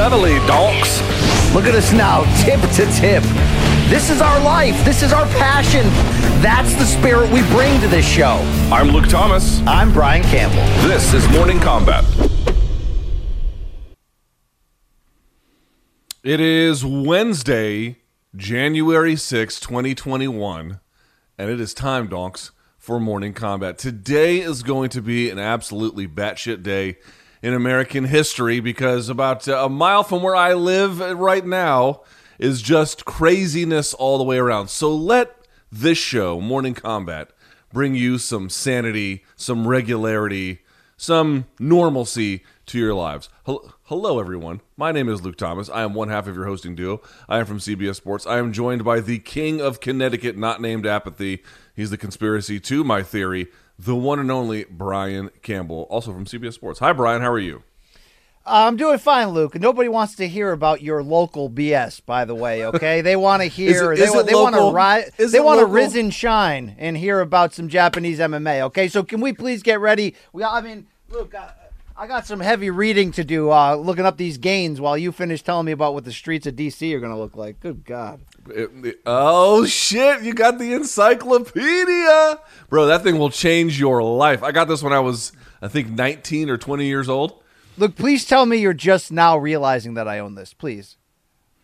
reveille, donks. Look at us now, tip to tip. This is our life. This is our passion. That's the spirit we bring to this show. I'm Luke Thomas. I'm Brian Campbell. This is Morning Combat. It is Wednesday, January 6, 2021, and it is time, donks, for Morning Combat. Today is going to be an absolutely batshit day in American history because about uh, a mile from where I live right now is just craziness all the way around. So let this show, Morning Combat, bring you some sanity, some regularity, some normalcy to your lives. Hello, everyone. My name is Luke Thomas. I am one half of your hosting duo. I am from CBS Sports. I am joined by the king of Connecticut, not named apathy. He's the conspiracy to my theory, the one and only Brian Campbell, also from CBS Sports. Hi, Brian. How are you? I'm doing fine, Luke. Nobody wants to hear about your local BS, by the way. Okay, they want to hear. it, they, they want to rise. They want to rise and shine and hear about some Japanese MMA. Okay, so can we please get ready? We, I mean, Luke. Uh, I got some heavy reading to do, uh, looking up these gains while you finish telling me about what the streets of DC are going to look like. Good God. Oh, shit. You got the encyclopedia. Bro, that thing will change your life. I got this when I was, I think, 19 or 20 years old. Look, please tell me you're just now realizing that I own this, please.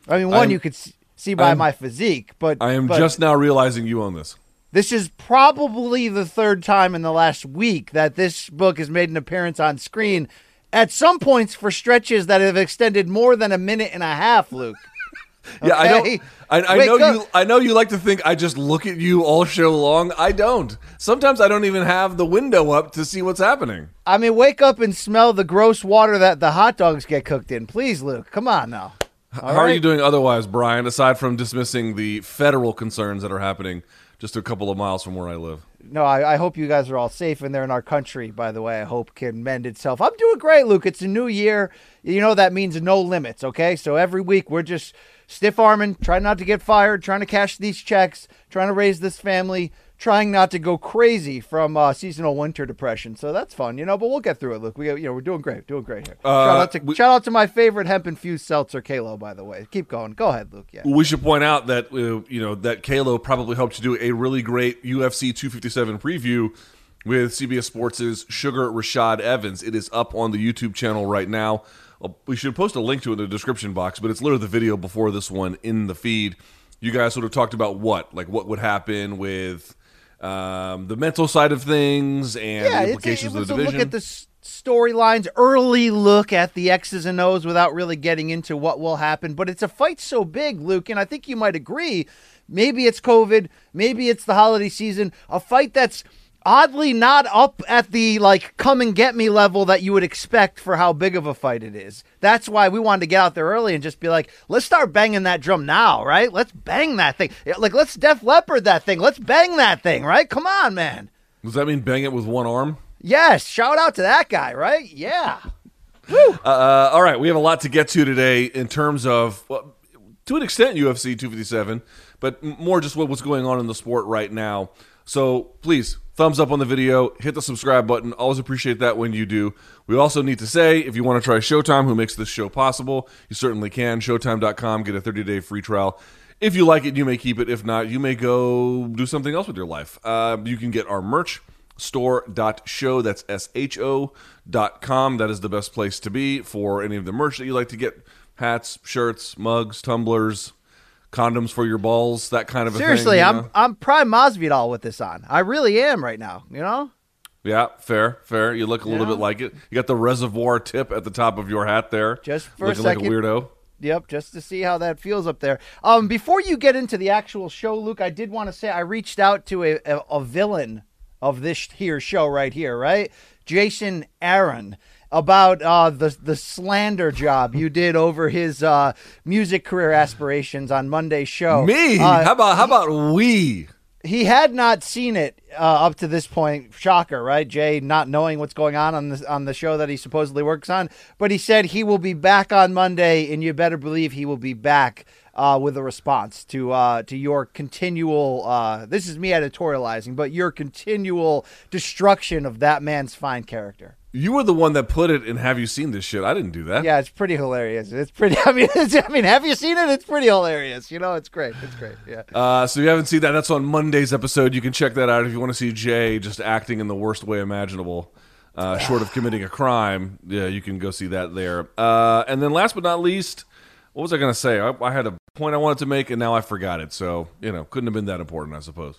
I mean, one, I'm, you could see by I'm, my physique, but. I am but, just now realizing you own this. This is probably the third time in the last week that this book has made an appearance on screen. At some points, for stretches that have extended more than a minute and a half, Luke. Okay? yeah, I know. I, I know up. you. I know you like to think I just look at you all show long. I don't. Sometimes I don't even have the window up to see what's happening. I mean, wake up and smell the gross water that the hot dogs get cooked in. Please, Luke. Come on now. All How right? are you doing otherwise, Brian? Aside from dismissing the federal concerns that are happening just a couple of miles from where I live. No, I, I, hope you guys are all safe and they're in our country, by the way. I hope can mend itself. I'm doing great, Luke. It's a new year. You know that means no limits, okay? So every week we're just stiff arming, trying not to get fired, trying to cash these checks, trying to raise this family, trying not to go crazy from uh, seasonal winter depression. So that's fun, you know. But we'll get through it. Look, we you know we're doing great, doing great here. Uh, shout out to we, shout out to my favorite hemp infused seltzer, Kalo. By the way, keep going. Go ahead, Luke. Yeah. We should point out that uh, you know that Kalo probably helped you do a really great UFC 257 preview with CBS Sports' Sugar Rashad Evans. It is up on the YouTube channel right now. We should post a link to it in the description box, but it's literally the video before this one in the feed. You guys sort of talked about what, like what would happen with um, the mental side of things and yeah, the implications it of the division. look at the storylines, early look at the X's and O's without really getting into what will happen. But it's a fight so big, Luke, and I think you might agree. Maybe it's COVID, maybe it's the holiday season. A fight that's oddly not up at the like come and get me level that you would expect for how big of a fight it is. That's why we wanted to get out there early and just be like, let's start banging that drum now, right? Let's bang that thing. Like let's Def Leppard that thing. Let's bang that thing, right? Come on, man. Does that mean bang it with one arm? Yes. Shout out to that guy, right? Yeah. Uh, uh, all right, we have a lot to get to today in terms of, well, to an extent, UFC 257, but more just what, what's going on in the sport right now. So please, thumbs up on the video, hit the subscribe button. Always appreciate that when you do. We also need to say if you want to try Showtime, who makes this show possible, you certainly can. Showtime.com, get a 30 day free trial. If you like it, you may keep it. If not, you may go do something else with your life. Uh, you can get our merch store.show that's s-h-o dot com that is the best place to be for any of the merch that you like to get hats shirts mugs tumblers condoms for your balls, that kind of Seriously, thing, I'm know? I'm prime Masvidal with this on. I really am right now. You know. Yeah, fair, fair. You look a little bit like it. You got the reservoir tip at the top of your hat there, just for looking a second. like a weirdo. Yep, just to see how that feels up there. Um, before you get into the actual show, Luke, I did want to say I reached out to a, a, a villain of this here show right here, right? Jason Aaron about uh, the the slander job you did over his uh, music career aspirations on Monday's show. Me? Uh, how about how about we? He had not seen it uh, up to this point. Shocker, right? Jay not knowing what's going on on the on the show that he supposedly works on, but he said he will be back on Monday, and you better believe he will be back uh, with a response to uh, to your continual. Uh, this is me editorializing, but your continual destruction of that man's fine character. You were the one that put it in Have You Seen This Shit? I didn't do that. Yeah, it's pretty hilarious. It's pretty. I mean, it's, I mean, have you seen it? It's pretty hilarious. You know, it's great. It's great. Yeah. Uh, so if you haven't seen that, that's on Monday's episode. You can check that out if you want to see Jay just acting in the worst way imaginable, uh, short of committing a crime. Yeah, you can go see that there. Uh, and then last but not least, what was I going to say? I, I had a point I wanted to make, and now I forgot it. So you know, couldn't have been that important, I suppose.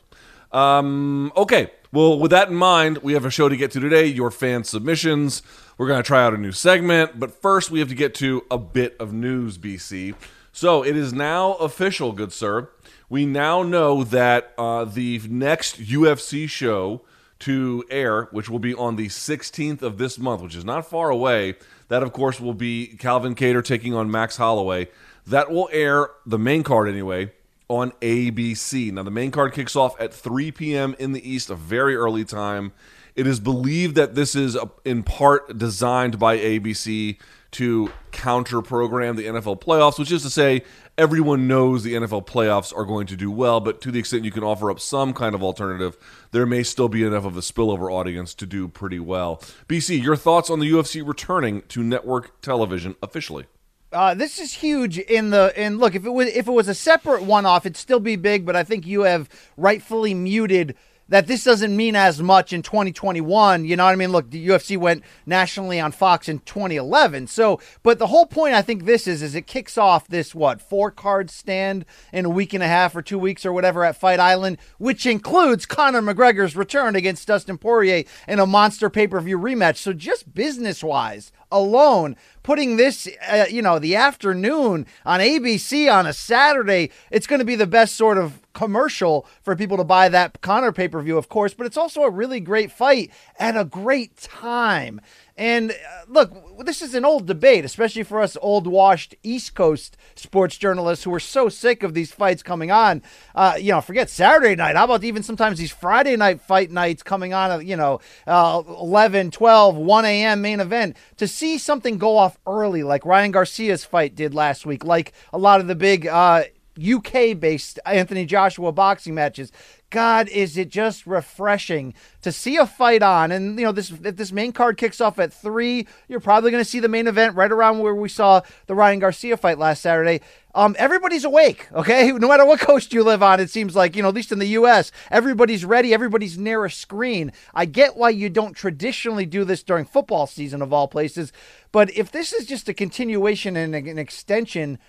Um, okay. Well, with that in mind, we have a show to get to today. Your fan submissions. We're going to try out a new segment, but first we have to get to a bit of news, BC. So it is now official, good sir. We now know that uh, the next UFC show to air, which will be on the 16th of this month, which is not far away. That, of course, will be Calvin Kattar taking on Max Holloway. That will air the main card anyway on ABC. Now, the main card kicks off at 3 p.m. in the East, a very early time. It is believed that this is uh, in part designed by ABC to counter program the NFL playoffs, which is to say, everyone knows the NFL playoffs are going to do well, but to the extent you can offer up some kind of alternative, there may still be enough of a spillover audience to do pretty well. BC, your thoughts on the UFC returning to network television officially? Uh, this is huge in the and look if it was if it was a separate one off it'd still be big but I think you have rightfully muted that this doesn't mean as much in 2021. You know what I mean? Look, the UFC went nationally on Fox in 2011. So, but the whole point I think this is is it kicks off this what four card stand in a week and a half or two weeks or whatever at Fight Island, which includes Conor McGregor's return against Dustin Poirier in a monster pay per view rematch. So, just business wise alone, putting this, uh, you know, the afternoon on ABC on a Saturday, it's going to be the best sort of commercial for people to buy that Conor pay per view, of course, but it's also a really great fight at a great time. And uh, look, this is an old debate, especially for us old washed East Coast sports journalists who are so sick of these fights coming on. Uh, you know, forget Saturday night. How about even sometimes these Friday night fight nights coming on, uh, you know, uh, 11, 12, 1 a.m. main event to see something go off early, like Ryan Garcia's fight did last week, like a lot of the big uh, UK based Anthony Joshua boxing matches. God, is it just refreshing to see a fight on? And you know, this if this main card kicks off at three, you're probably going to see the main event right around where we saw the Ryan Garcia fight last Saturday. Um, everybody's awake, okay? No matter what coast you live on, it seems like you know, at least in the U.S., everybody's ready. Everybody's near a screen. I get why you don't traditionally do this during football season of all places, but if this is just a continuation and an extension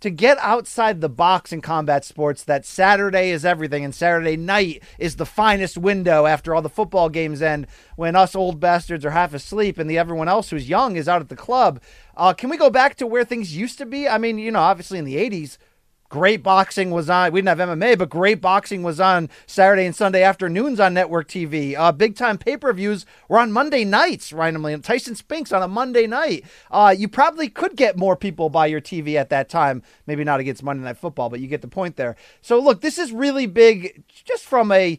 to get outside the box in combat sports that Saturday is everything and Saturday night is the finest window after all the football games end when us old bastards are half asleep and the everyone else who's young is out at the club. Uh, can we go back to where things used to be? I mean, you know, obviously in the 80s, Great boxing was on. We didn't have MMA, but great boxing was on Saturday and Sunday afternoons on network TV. Uh, big time pay per views were on Monday nights, randomly. And Tyson Spinks on a Monday night. Uh, you probably could get more people by your TV at that time. Maybe not against Monday Night Football, but you get the point there. So, look, this is really big just from a.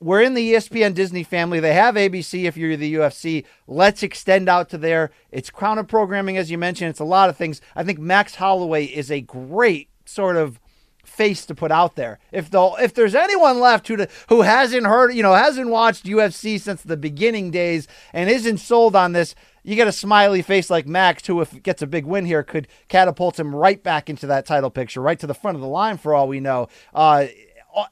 We're in the ESPN Disney family. They have ABC if you're the UFC. Let's extend out to there. It's crown of programming, as you mentioned. It's a lot of things. I think Max Holloway is a great sort of face to put out there. If the if there's anyone left who who hasn't heard, you know, hasn't watched UFC since the beginning days and isn't sold on this, you get a smiley face like Max, who if gets a big win here could catapult him right back into that title picture, right to the front of the line for all we know. Uh,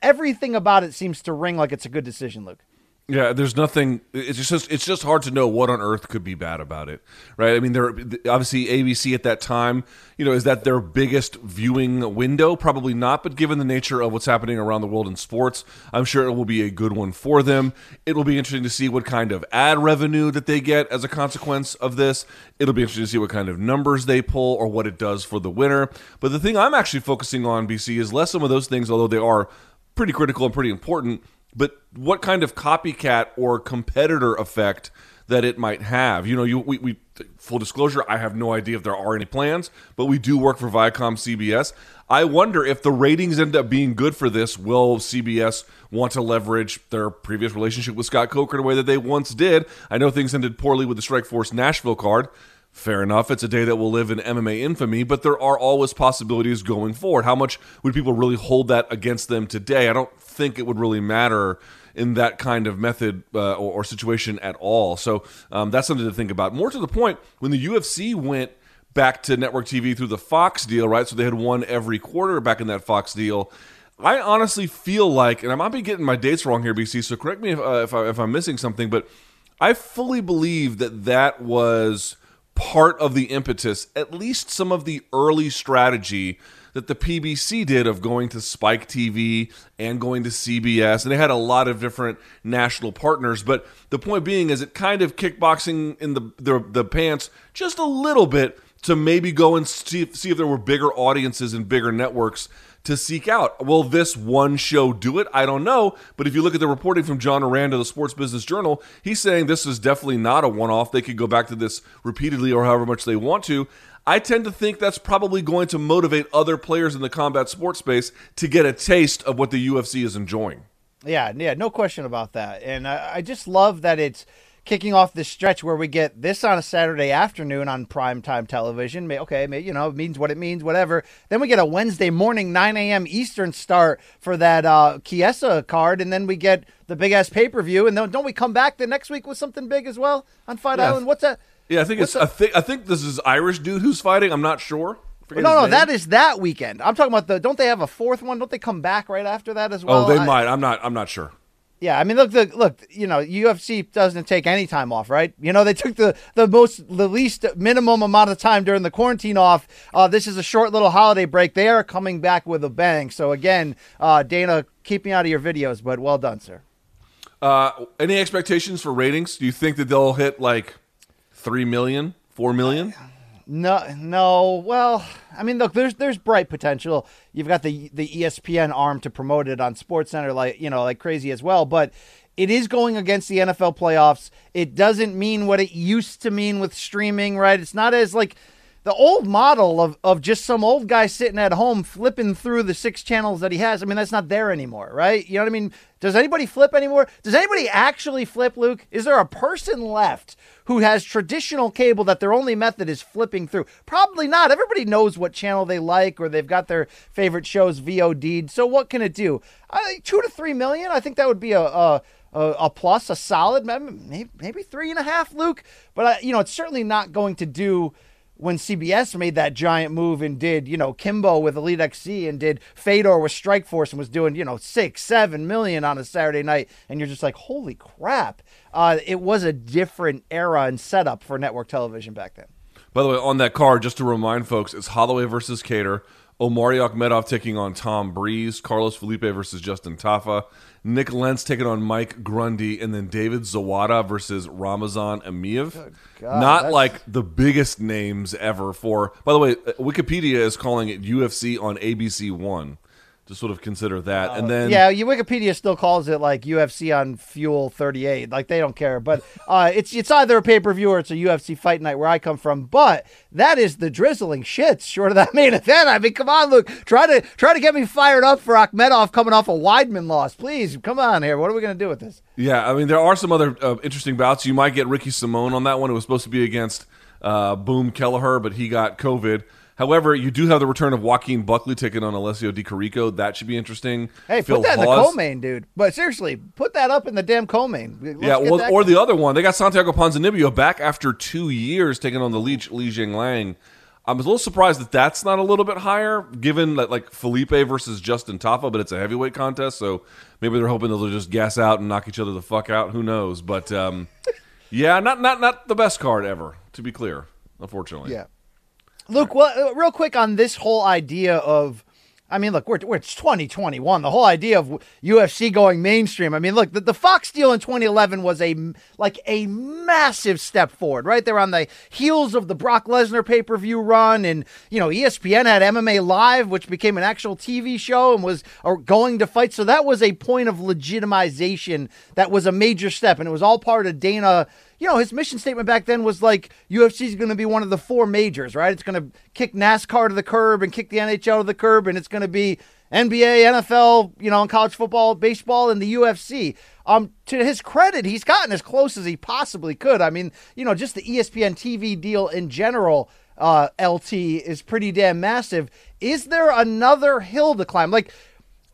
everything about it seems to ring like it's a good decision, Luke. Yeah, there's nothing. It's just it's just hard to know what on earth could be bad about it, right? I mean, they're obviously ABC at that time. You know, is that their biggest viewing window? Probably not. But given the nature of what's happening around the world in sports, I'm sure it will be a good one for them. It will be interesting to see what kind of ad revenue that they get as a consequence of this. It'll be interesting to see what kind of numbers they pull or what it does for the winner. But the thing I'm actually focusing on, BC, is less some of those things, although they are pretty critical and pretty important but what kind of copycat or competitor effect that it might have. You know, you we, we full disclosure, I have no idea if there are any plans, but we do work for Viacom CBS. I wonder if the ratings end up being good for this, will CBS want to leverage their previous relationship with Scott Coker in a way that they once did? I know things ended poorly with the Strikeforce Nashville card. Fair enough. It's a day that will live in MMA infamy, but there are always possibilities going forward. How much would people really hold that against them today? I don't think it would really matter in that kind of method uh, or, or, situation at all. So um, that's something to think about. More to the point, when the UFC went back to network TV through the Fox deal, right? So they had one every quarter back in that Fox deal. I honestly feel like, and I might be getting my dates wrong here, BC. So correct me if, uh, if, I, if I'm missing something, but I fully believe that that was part of the impetus, at least some of the early strategy that the PBC did of going to Spike TV and going to CBS, and they had a lot of different national partners. But the point being is, it kind of kickboxing in the the, the pants just a little bit to maybe go and see, see if there were bigger audiences and bigger networks to seek out. Will this one show do it? I don't know. But if you look at the reporting from John Ourand, the Sports Business Journal, he's saying this is definitely not a one off. They could go back to this repeatedly or however much they want to. I tend to think that's probably going to motivate other players in the combat sports space to get a taste of what the UFC is enjoying. Yeah, yeah, no question about that. And I, I just love that it's kicking off this stretch where we get this on a Saturday afternoon on primetime television. Okay, you know, it means what it means, whatever. Then we get a Wednesday morning, 9 a.m. Eastern start for that uh, Chiesa card, and then we get the big ass pay per view. And then don't we come back the next week with something big as well on Fight yeah. Island? What's that? Yeah, I think it's. I think I think this is Irish dude who's fighting. I'm not sure. No, no, name. that is that weekend. I'm talking about the. Don't they have a fourth one? Don't they come back right after that as well? Oh, they I, might. I'm not. I'm not sure. Yeah, I mean, look, the, look, you know, UFC doesn't take any time off, right? You know, they took the the most, the least minimum amount of time during the quarantine off. Uh, this is a short little holiday break. They are coming back with a bang. So again, uh, Dana, keep me out of your videos, but well done, sir. Uh, any expectations for ratings? Do you think that they'll hit like three million, four million? No, no. Well, I mean, look, there's there's bright potential. You've got the the ESPN arm to promote it on Sports Center, like you know, like crazy as well. But it is going against the NFL playoffs. It doesn't mean what it used to mean with streaming, right? It's not as like the old model of, of just some old guy sitting at home flipping through the six channels that he has. I mean, that's not there anymore, right? You know what I mean? Does anybody flip anymore? Does anybody actually flip, Luke? Is there a person left who has traditional cable that their only method is flipping through? Probably not. Everybody knows what channel they like or they've got their favorite shows VOD'd. So what can it do? Uh, two to three million? I think that would be a, a a, plus, a solid, maybe, maybe three and a half, Luke. But, uh, you know, it's certainly not going to do when CBS made that giant move and did, you know, Kimbo with Elite XC and did Fedor with Strikeforce and was doing, you know, six, seven million on a Saturday night. And you're just like, holy crap. Uh, it was a different era and setup for network television back then. By the way, on that card, just to remind folks, it's Holloway versus Kattar, Omari Akhmedov taking on Tom Breeze, Carlos Felipe versus Justin Tafa, Nik Lentz taking on Mike Grundy, and then David Zawada versus Ramazan Emeev. God, Not that's... like the biggest names ever for. By the way, uh, Wikipedia is calling it UFC on ABC One to sort of consider that. Uh, and then yeah, Wikipedia still calls it like UFC on Fuel 38. Like they don't care, but uh, it's it's either a pay per view or it's a UFC fight night where I come from. But that is the drizzling shits short of that main event. I mean, come on, Luke, try to try to get me fired up for Akhmedov coming off a Weidman loss, please. Come on here. What are we gonna do with this? Yeah, I mean, there are some other uh, interesting bouts. You might get Ricky Simón on that one. It was supposed to be against uh, Boom Kelleher, but he got COVID. However, you do have the return of Joaquin Buckley taking on Alessio Di Chirico. That should be interesting. Hey, Phil put that Hawes. in the co-main, dude. But seriously, put that up in the damn co-main. Let's yeah, well, or the other one. They got Santiago Ponzinibbio back after two years taking on the Leech Li Jingliang. I'm a little surprised that that's not a little bit higher, given that like Felipe versus Justin Tafa, but it's a heavyweight contest, so maybe they're hoping they'll just gas out and knock each other the fuck out. Who knows? But um, yeah, not not not the best card ever, to be clear. Unfortunately. Yeah. Luke, well, uh, real quick on this whole idea of I mean, look, we're, we're it's 2021. The whole idea of UFC going mainstream. I mean, look, the, the Fox deal in 2011 was a like a massive step forward, right? They're on the heels of the Brock Lesnar pay per view run, and you know, ESPN had MMA Live, which became an actual TV show and was going to fight. So that was a point of legitimization. That was a major step, and it was all part of Dana you know, his mission statement back then was like UFC is going to be one of the four majors, right? It's going to kick NASCAR to the curb and kick the NHL to the curb, and it's going to be NBA, NFL, you know, and college football, baseball, and the UFC. Um, to his credit, he's gotten as close as he possibly could. I mean, you know, just the ESPN TV deal in general, uh, LT is pretty damn massive. Is there another hill to climb? Like,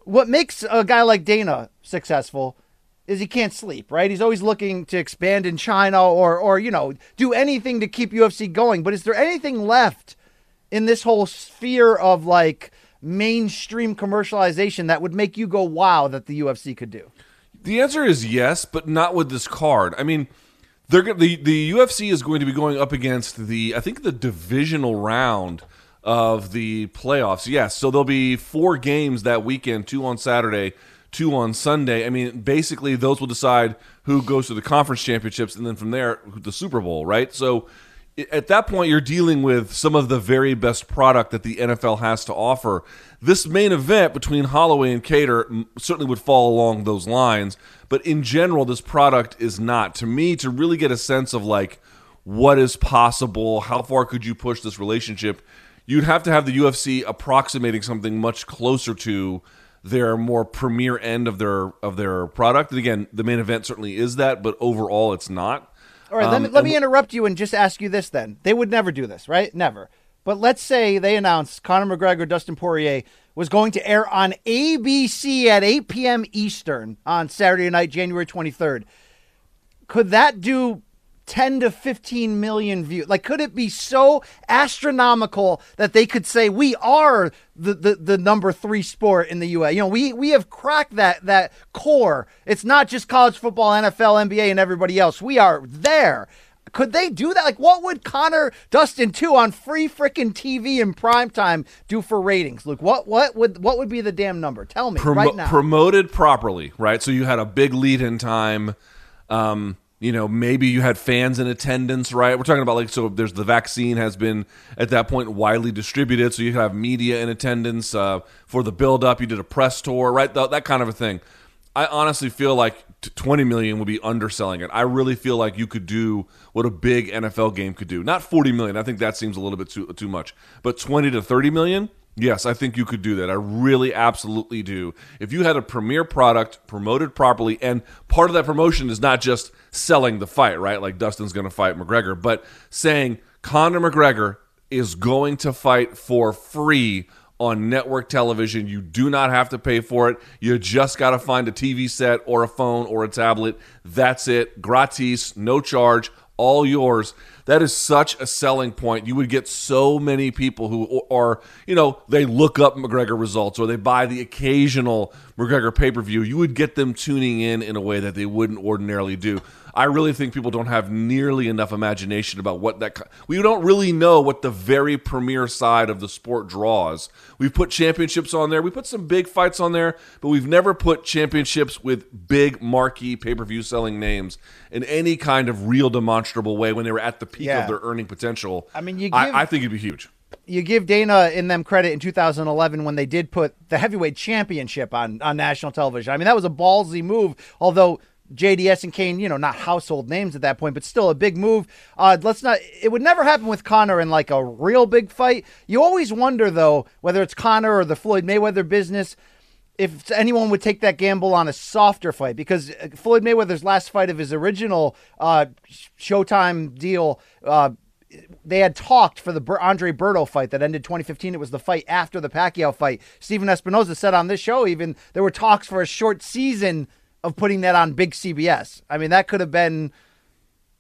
what makes a guy like Dana successful is he can't sleep, right? He's always looking to expand in China or or you know, do anything to keep UFC going. But is there anything left in this whole sphere of like mainstream commercialization that would make you go wow that the UFC could do? The answer is yes, but not with this card. I mean, they're the the UFC is going to be going up against the I think the divisional round of the playoffs. Yes, so there'll be four games that weekend, two on Saturday, two on Sunday. I mean, basically those will decide who goes to the conference championships and then from there the Super Bowl, right? So at that point you're dealing with some of the very best product that the NFL has to offer. This main event between Holloway and Kattar certainly would fall along those lines, but in general this product is not. To me to really get a sense of like what is possible, how far could you push this relationship? You'd have to have the UFC approximating something much closer to their more premier end of their of their product. And again, the main event certainly is that, but overall it's not. All right, let Um, me let me interrupt you and just ask you this then. They would never do this, right? Never. But let's say they announced Conor McGregor, Dustin Poirier was going to air on ABC at 8 p.m. Eastern on Saturday night, January 23rd. Could that do 10 to 15 million views? Like, could it be so astronomical that they could say we are the, the, the number three sport in the U.S.? You know, we, we have cracked that, that core. It's not just college football, NFL, NBA, and everybody else. We are there. Could they do that? Like, what would Conor Dustin two on free freaking TV in prime time do for ratings? Luke, what what would what would be the damn number? Tell me Promo- right now. promoted properly, right? So you had a big lead in time. Um, you know, maybe you had fans in attendance, right? We're talking about like so. There's the vaccine has been at that point widely distributed, so you have media in attendance uh, for the build up. You did a press tour, right? That, that kind of a thing. I honestly feel like 20 million would be underselling it. I really feel like you could do what a big NFL game could do. Not 40 million. I think that seems a little bit too too much. But 20 to 30 million? Yes, I think you could do that. I really absolutely do. If you had a premier product promoted properly and part of that promotion is not just selling the fight, right? Like Dustin's going to fight McGregor, but saying Conor McGregor is going to fight for free on network television. You do not have to pay for it. You just got to find a TV set or a phone or a tablet. That's it. Gratis, no charge, all yours. That is such a selling point. You would get so many people who are, you know, they look up McGregor results or they buy the occasional McGregor pay per view. You would get them tuning in in a way that they wouldn't ordinarily do. I really think people don't have nearly enough imagination about what that. We don't really know what the very premier side of the sport draws. We've put championships on there. We put some big fights on there, but we've never put championships with big marquee pay per view selling names in any kind of real demonstrable way when they were at the peak Yeah. of their earning potential. I mean, you give- I, I think it'd be huge. you give Dana in them credit in 2011 when they did put the heavyweight championship on on national television. I mean, that was a ballsy move. Although JDS and Cain, you know, not household names at that point, but still a big move. Uh, let's not. It would never happen with Conor in like a real big fight. You always wonder though whether it's Conor or the Floyd Mayweather business. If anyone would take that gamble on a softer fight, because uh, Floyd Mayweather's last fight of his original uh, Showtime deal, uh, they had talked for the Andre Berto fight that ended 2015. It was the fight after the Pacquiao fight. Stephen Espinoza said on this show even there were talks for a short season of putting that on big CBS. I mean, that could have been,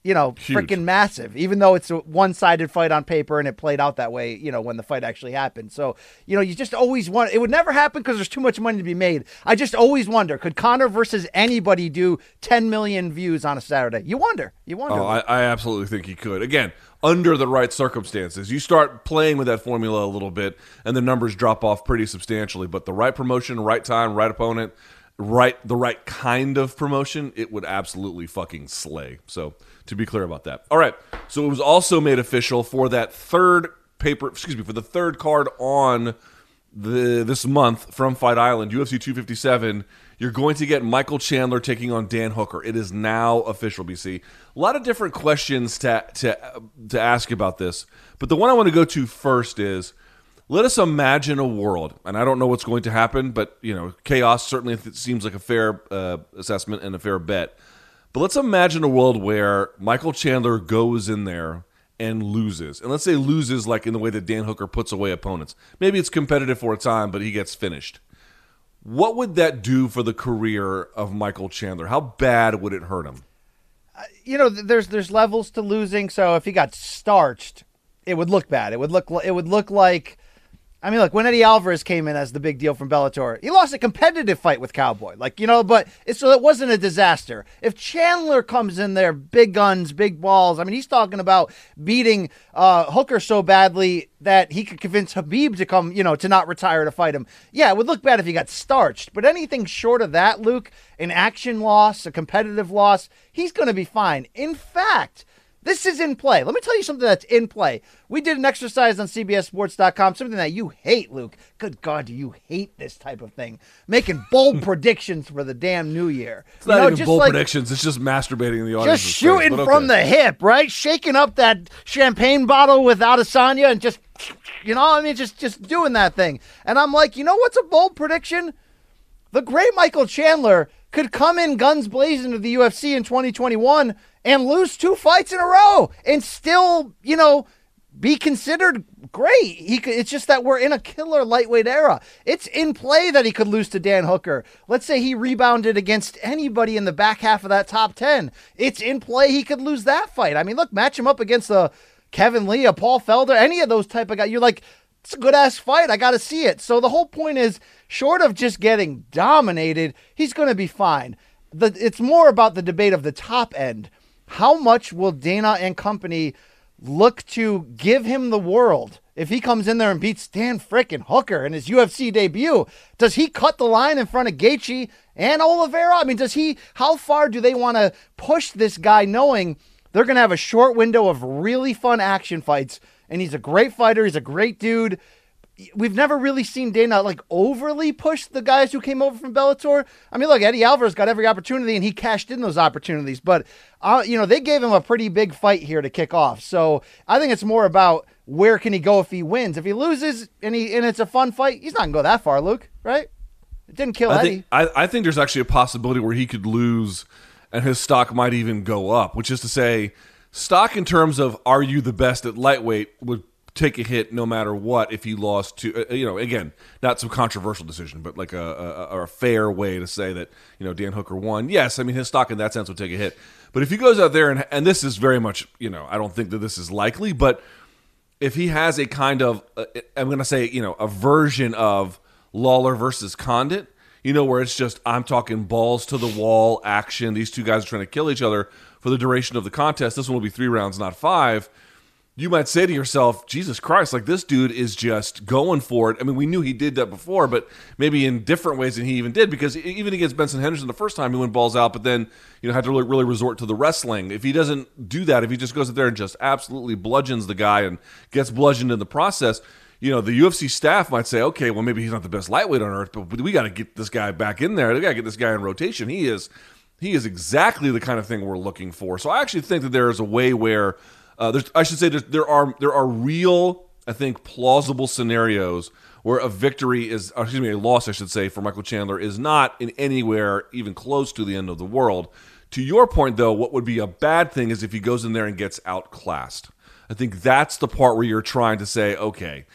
you know, freaking massive, even though it's a one sided fight on paper and it played out that way, you know, when the fight actually happened. So, you know, you just always want, it would never happen because there's too much money to be made. I just always wonder could Conor versus anybody do 10 million views on a Saturday? You wonder. You wonder. Oh, I, I absolutely think he could. Again, under the right circumstances. You start playing with that formula a little bit, and the numbers drop off pretty substantially. But the right promotion, right time, right opponent, right the right kind of promotion, it would absolutely fucking slay. So to be clear about that. All right. So it was also made official for that third paper, excuse me, for the third card on the this month from Fight Island, UFC 257, you're going to get Michael Chandler taking on Dan Hooker. It is now official, BC. A lot of different questions to to to ask about this, but the one I want to go to first is let us imagine a world, and I don't know what's going to happen, but you know, chaos certainly seems like a fair uh, assessment and a fair bet. But let's imagine a world where Michael Chandler goes in there and loses. And let's say loses like in the way that Dan Hooker puts away opponents. Maybe it's competitive for a time, but he gets finished. What would that do for the career of Michael Chandler? How bad would it hurt him? you know, there's there's levels to losing. So if he got starched, it would look bad. It would look it would look like. I mean, look, when Eddie Alvarez came in as the big deal from Bellator, he lost a competitive fight with Cowboy. Like, you know, but it, so it wasn't a disaster. If Chandler comes in there, big guns, big balls, I mean, he's talking about beating uh, Hooker so badly that he could convince Khabib to come, you know, to not retire to fight him. Yeah, it would look bad if he got starched, but anything short of that, Luke, an action loss, a competitive loss, he's going to be fine. In fact, this is in play. Let me tell you something that's in play. We did an exercise on CBSSports.com, something that you hate, Luke. Good God, do you hate this type of thing? Making bold predictions for the damn new year. It's not even bold predictions. It's just masturbating the audience. Just shooting okay. from the hip, right? Shaking up that champagne bottle with Adesanya and just, you know, I mean, just just doing that thing. And I'm like, you know what's a bold prediction? The great Michael Chandler could come in guns blazing to the UFC in 2021 and lose two fights in a row and still, you know, be considered great. He could, it's just that we're in a killer lightweight era. It's in play that he could lose to Dan Hooker. Let's say he rebounded against anybody in the back half of that top 10. It's in play he could lose that fight. I mean, look, match him up against a Kevin Lee, a Paul Felder, any of those type of guys. You're like, it's a good ass fight. I got to see it. So the whole point is, short of just getting dominated, he's going to be fine. The, it's more about the debate of the top end. How much will Dana and company look to give him the world if he comes in there and beats Dan frickin' Hooker in his UFC debut? Does he cut the line in front of Gaethje and Oliveira? I mean, does he? How far do they want to push this guy, knowing they're going to have a short window of really fun action fights? And he's a great fighter. He's a great dude we've never really seen Dana like overly push the guys who came over from Bellator. I mean, look, Eddie Alvarez got every opportunity and he cashed in those opportunities, but uh, you know they gave him a pretty big fight here to kick off. So I think it's more about where can he go if he wins. If he loses and he and it's a fun fight, he's not gonna go that far, Luke. Right? It didn't kill I Eddie. Think, I, I think there's actually a possibility where he could lose and his stock might even go up, which is to say. Stock in terms of are you the best at lightweight would take a hit no matter what if he lost to uh, you know again not some controversial decision but like a, a, a, fair way to say that you know Dan Hooker won. Yes I mean his stock in that sense would take a hit. But if he goes out there and and this is very much you know I don't think that this is likely but if he has a kind of uh, I'm going to say you know a version of Lawler versus Condit you know where it's just I'm talking balls to the wall action these two guys are trying to kill each other for the duration of the contest this one will be 3 rounds not 5 you might say to yourself, Jesus Christ, like this dude is just going for it. I mean, we knew he did that before, but maybe in different ways than he even did because even against Benson Henderson the first time he went balls out, but then, you know, had to really, really resort to the wrestling. If he doesn't do that, if he just goes in there and just absolutely bludgeons the guy and gets bludgeoned in the process, you know, the UFC staff might say, okay, well, maybe he's not the best lightweight on earth, but we got to get this guy back in there. We got to get this guy in rotation. He is, he is exactly the kind of thing we're looking for. So I actually think that there is a way where uh, I should say there are there are real, I think, plausible scenarios where a victory is, excuse me, a loss, I should say, for Michael Chandler is not in anywhere even close to the end of the world. To your point, though, what would be a bad thing is if he goes in there and gets outclassed. I think that's the part where you're trying to say, okay,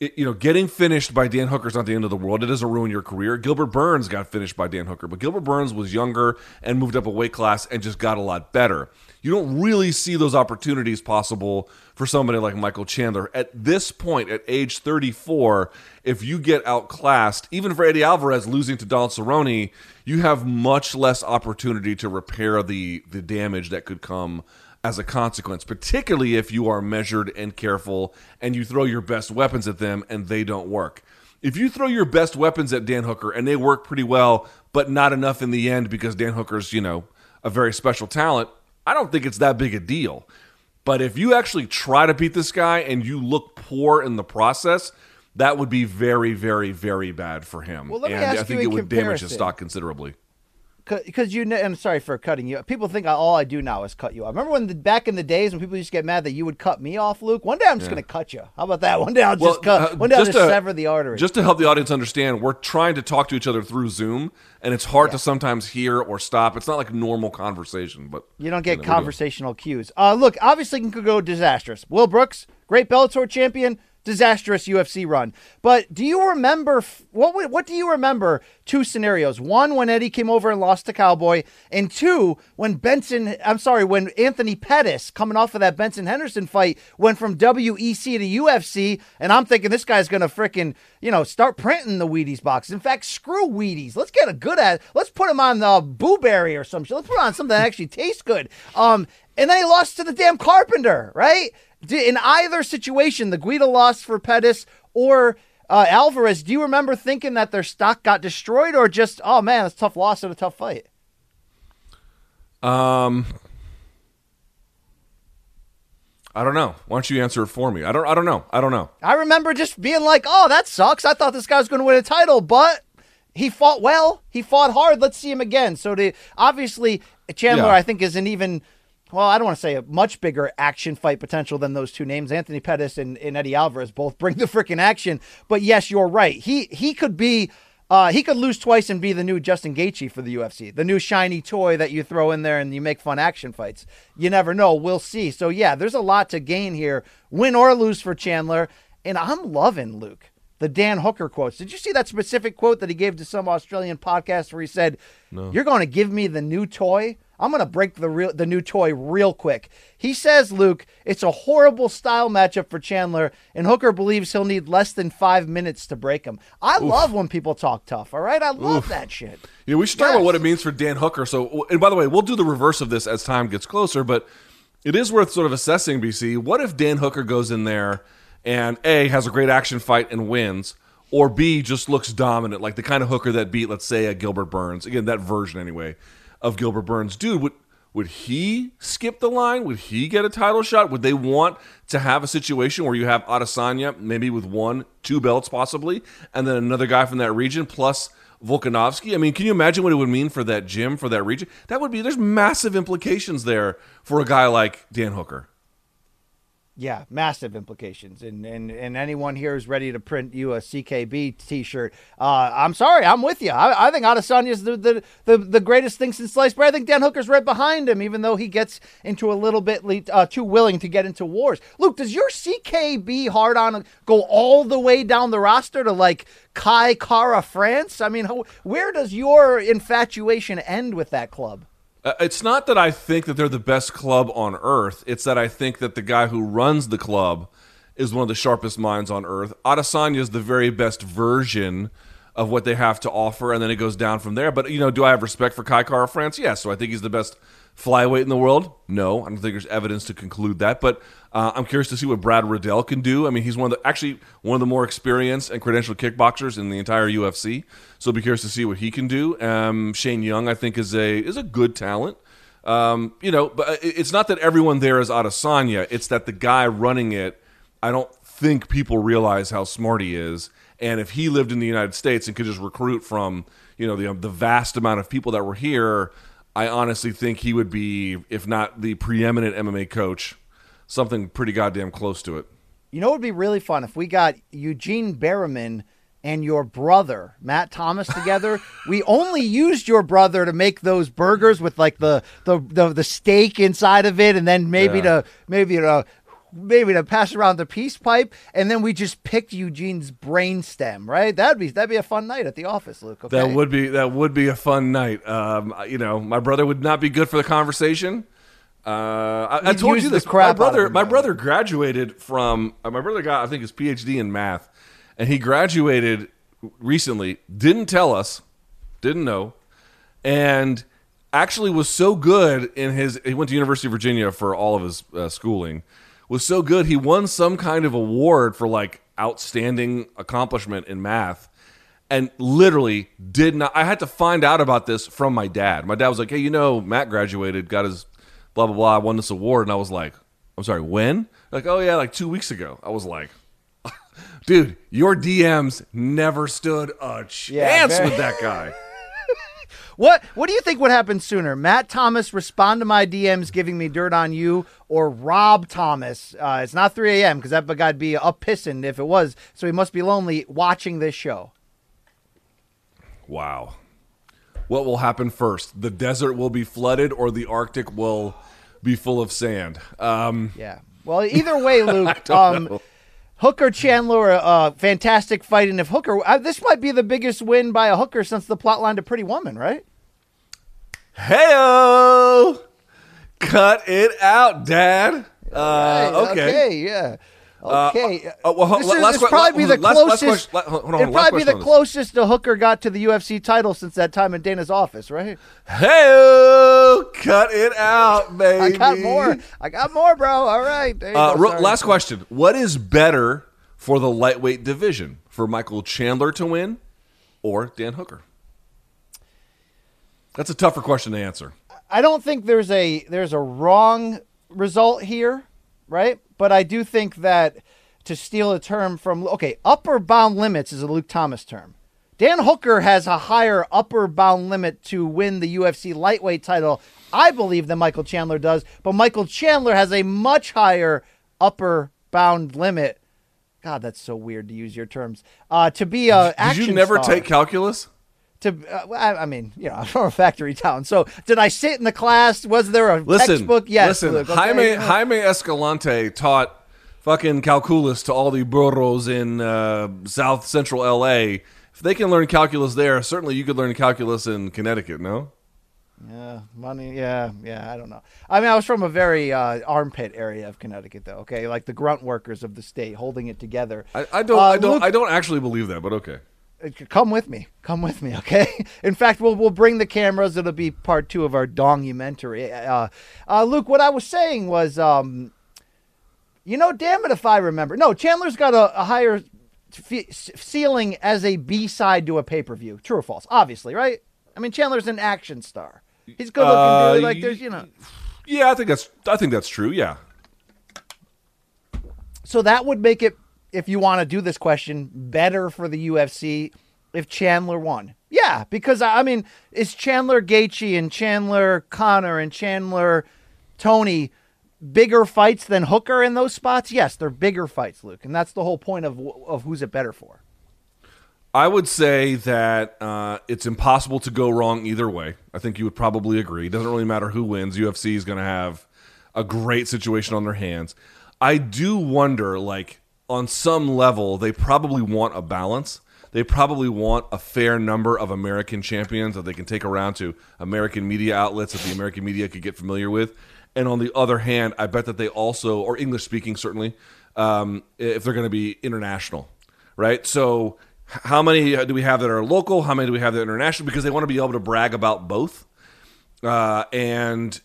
it, you know, getting finished by Dan Hooker is not the end of the world. It doesn't ruin your career. Gilbert Burns got finished by Dan Hooker, but Gilbert Burns was younger and moved up a weight class and just got a lot better you don't really see those opportunities possible for somebody like Michael Chandler. At this point, at age 34, if you get outclassed, even for Eddie Alvarez losing to Donald Cerrone, you have much less opportunity to repair the, the damage that could come as a consequence, particularly if you are measured and careful and you throw your best weapons at them and they don't work. If you throw your best weapons at Dan Hooker and they work pretty well, but not enough in the end because Dan Hooker's, you know, a very special talent, I don't think it's that big a deal. But if you actually try to beat this guy and you look poor in the process, that would be very, very, very bad for him. Well, let me and ask I think you it would comparison. damage his stock considerably because you know, and sorry for cutting you. People think all I do now is cut you I Remember when the, back in the days when people used to get mad that you would cut me off, Luke? One day I'm just Yeah. going to cut you. How about that? One day I'll Well, just cut. uh, one day I'll just just to- sever the artery. Just to help the audience understand, we're trying to talk to each other through Zoom, and it's hard to sometimes hear or stop. It's not like normal conversation, but you don't get you know, conversational cues. Uh, look, obviously it could go disastrous. Will Brooks, great Bellator champion, disastrous UFC run. But do you remember what what do you remember two scenarios? One when Eddie came over and lost to Cowboy, and two when Benson I'm sorry, when Anthony Pettis coming off of that Benson Henderson fight went from WEC to UFC, and I'm thinking this guy's going to freaking, you know, start printing the Wheaties boxes. In fact, screw Wheaties. Let's get a good at. Let's put him on the Boo Berry or some shit. Let's put on something that actually tastes good. Um and then he lost to the damn Carpenter, right? In either situation, the Guida lost for Pettis or uh, Alvarez. Do you remember thinking that their stock got destroyed, or just oh man, it's a tough loss and a tough fight? Um, I don't know. Why don't you answer it for me? I don't. I don't know. I don't know. I remember just being like, "Oh, that sucks." I thought this guy was going to win a title, but he fought well. He fought hard. Let's see him again. So, to, obviously, Chandler, yeah. I think, is an even well, I don't want to say a much bigger action fight potential than those two names. Anthony Pettis and, and Eddie Alvarez both bring the freaking action. But yes, you're right. He he could be uh, he could lose twice and be the new Justin Gaethje for the UFC, the new shiny toy that you throw in there and you make fun action fights. You never know. We'll see. So yeah, there's a lot to gain here, win or lose for Chandler. And I'm loving Luke the Dan Hooker quotes. Did you see that specific quote that he gave to some Australian podcast where he said, no. "You're going to give me the new toy? I'm going to break the real the new toy real quick." He says, "Luke, it's a horrible style matchup for Chandler, and Hooker believes he'll need less than 5 minutes to break him." I Oof. love when people talk tough, all right? I love Oof. that shit. Yeah, we should talk yes. about what it means for Dan Hooker. So, and by the way, we'll do the reverse of this as time gets closer, but it is worth sort of assessing BC. What if Dan Hooker goes in there and A has a great action fight and wins? or B just looks dominant, like the kind of hooker that beat, let's say, a Gilbert Burns. Again, that version anyway of Gilbert Burns. Dude, would would he skip the line? Would he get a title shot? Would they want to have a situation where you have Adesanya, maybe with one, two belts possibly, and then another guy from that region plus Volkanovski? I mean, can you imagine what it would mean for that gym, for that region? That would be, there's massive implications there for a guy like Dan Hooker. Yeah, massive implications, and and and anyone here is ready to print you a CKB T-shirt. Uh, I'm sorry, I'm with you. I, I think Adesanya is the, the, the the greatest thing since sliced bread. I think Dan Hooker's right behind him, even though he gets into a little bit uh, too willing to get into wars. Luke, does your CKB hard on go all the way down the roster to like Kai Kara France? I mean, where does your infatuation end with that club? Uh, it's not that I think that they're the best club on earth. It's that I think that the guy who runs the club is one of the sharpest minds on earth. Adesanya is the very best version of what they have to offer, and then it goes down from there. But you know, do I have respect for Kai Kara France? Yes. So I think he's the best flyweight in the world? No, I don't think there's evidence to conclude that. But uh, I'm curious to see what Brad Riddell can do. I mean, he's one of the actually one of the more experienced and credentialed kickboxers in the entire UFC. So I'll be curious to see what he can do. Um, Shane Young, I think, is a is a good talent. Um, you know, but it's not that everyone there is Adesanya. It's that the guy running it, I don't think people realize how smart he is. And if he lived in the United States and could just recruit from you know the the vast amount of people that were here I honestly think he would be, if not the preeminent MMA coach, something pretty goddamn close to it. You know, it would be really fun if we got Eugene Bareman and your brother Matt Thomas together. we only used your brother to make those burgers with like the the the, the steak inside of it, and then maybe yeah. to maybe to maybe to pass around the peace pipe, and then we just picked Eugene's brainstem, right? That'd be that'd be a fun night at the office, Luke. Okay? That would be that would be a fun night. Um, you know, my brother would not be good for the conversation. Uh, I, I, told you this. my brother, my brother graduated from. Uh, my brother got, I think, his PhD in math, and he graduated recently. Didn't tell us, didn't know, and actually was so good in his. He went to University of Virginia for all of his uh, schooling was so good he won some kind of award for like outstanding accomplishment in math and literally did not I had to find out about this from my dad. My dad was like, "Hey, you know, Matt graduated, got his blah blah blah, won this award." And I was like, "I'm sorry, when?" Like, "Oh yeah, like 2 weeks ago." I was like, "Dude, your DMs never stood a chance yeah, with that guy." What What do you think would happen sooner? Matt Thomas respond to my DMs giving me dirt on you, or Rob Thomas? Uh, it's not 3 a.m. because that guy'd be up pissing if it was. So he must be lonely watching this show. Wow. What will happen first? The desert will be flooded, or the Arctic will be full of sand. Um, yeah. Well, either way, Luke. um, Hooker Chandler, a uh, fantastic fight, and if Hooker, uh, this might be the biggest win by a Hooker since the plotline to Pretty Woman, right? Heyo! Cut it out, Dad. Uh, Right, okay. yeah. Okay. uh, well, ho- this is, last this probably be the last- last closest. question- hold on, it'd probably be the closest a Hooker got to the UFC title since that time in Dana's office, right? Hey, Cut it out, baby. I got more. I got more, bro. All right. Uh, go. last question. What is better for the lightweight division? For Michael Chandler to win or Dan Hooker? That's a tougher question to answer. I don't think there's a there's a wrong result here, right? But I do think that to steal a term from okay, upper bound limits is a Luke Thomas term. Dan Hooker has a higher upper bound limit to win the UFC lightweight title, I believe, than Michael Chandler does. But Michael Chandler has a much higher upper bound limit. God, that's so weird to use your terms. Uh, to be a Did action you never star take calculus? To uh, I, I mean, you know, I'm from a factory town. So did I sit in the class? Was there a Listen, textbook? Yes. listen. Luke, okay? Jaime Jaime Escalante taught fucking calculus to all the burros in uh, South Central L.A. If they can learn calculus there, certainly you could learn calculus in Connecticut. No. Yeah, money. Yeah, yeah. I don't know. I mean, I was from a very uh, armpit area of Connecticut, though. Okay, like the grunt workers of the state holding it together. I, I don't. Uh, I don't. Luke- I don't actually believe that, but okay. Uh, Come with me. Come with me, okay? In fact, we'll we'll bring the cameras. It'll be part two of our dongumentary. Uh, uh, Luke, what I was saying was, um, you know, damn it if I remember. No, Chandler's got a, a higher f- ceiling as a B side to a pay per view. True or false? Obviously, right? I mean, Chandler's an action star. He's good looking Uh, dude. Like there's, you know. Yeah, I think that's. I think that's true. Yeah. So that would make it, if you want to do this question, better for the UFC if Chandler won. Yeah, because I mean, is Chandler Gaethje and Chandler Conor and Chandler Tony bigger fights than Hooker in those spots? Yes, they're bigger fights, Luke, and that's the whole point of of who's it better for. I would say that uh, it's impossible to go wrong either way. I think you would probably agree. It doesn't really matter who wins. UFC is going to have a great situation on their hands. I do wonder, like, on some level, they probably want a balance. They probably want a fair number of American champions that they can take around to American media outlets that the American media could get familiar with. And on the other hand, I bet that they also, or English speaking certainly, um, if they're going to be international, right? So, how many uh, do we have that are local? How many do we have that are international? Because they want to be able to brag about both. Uh, and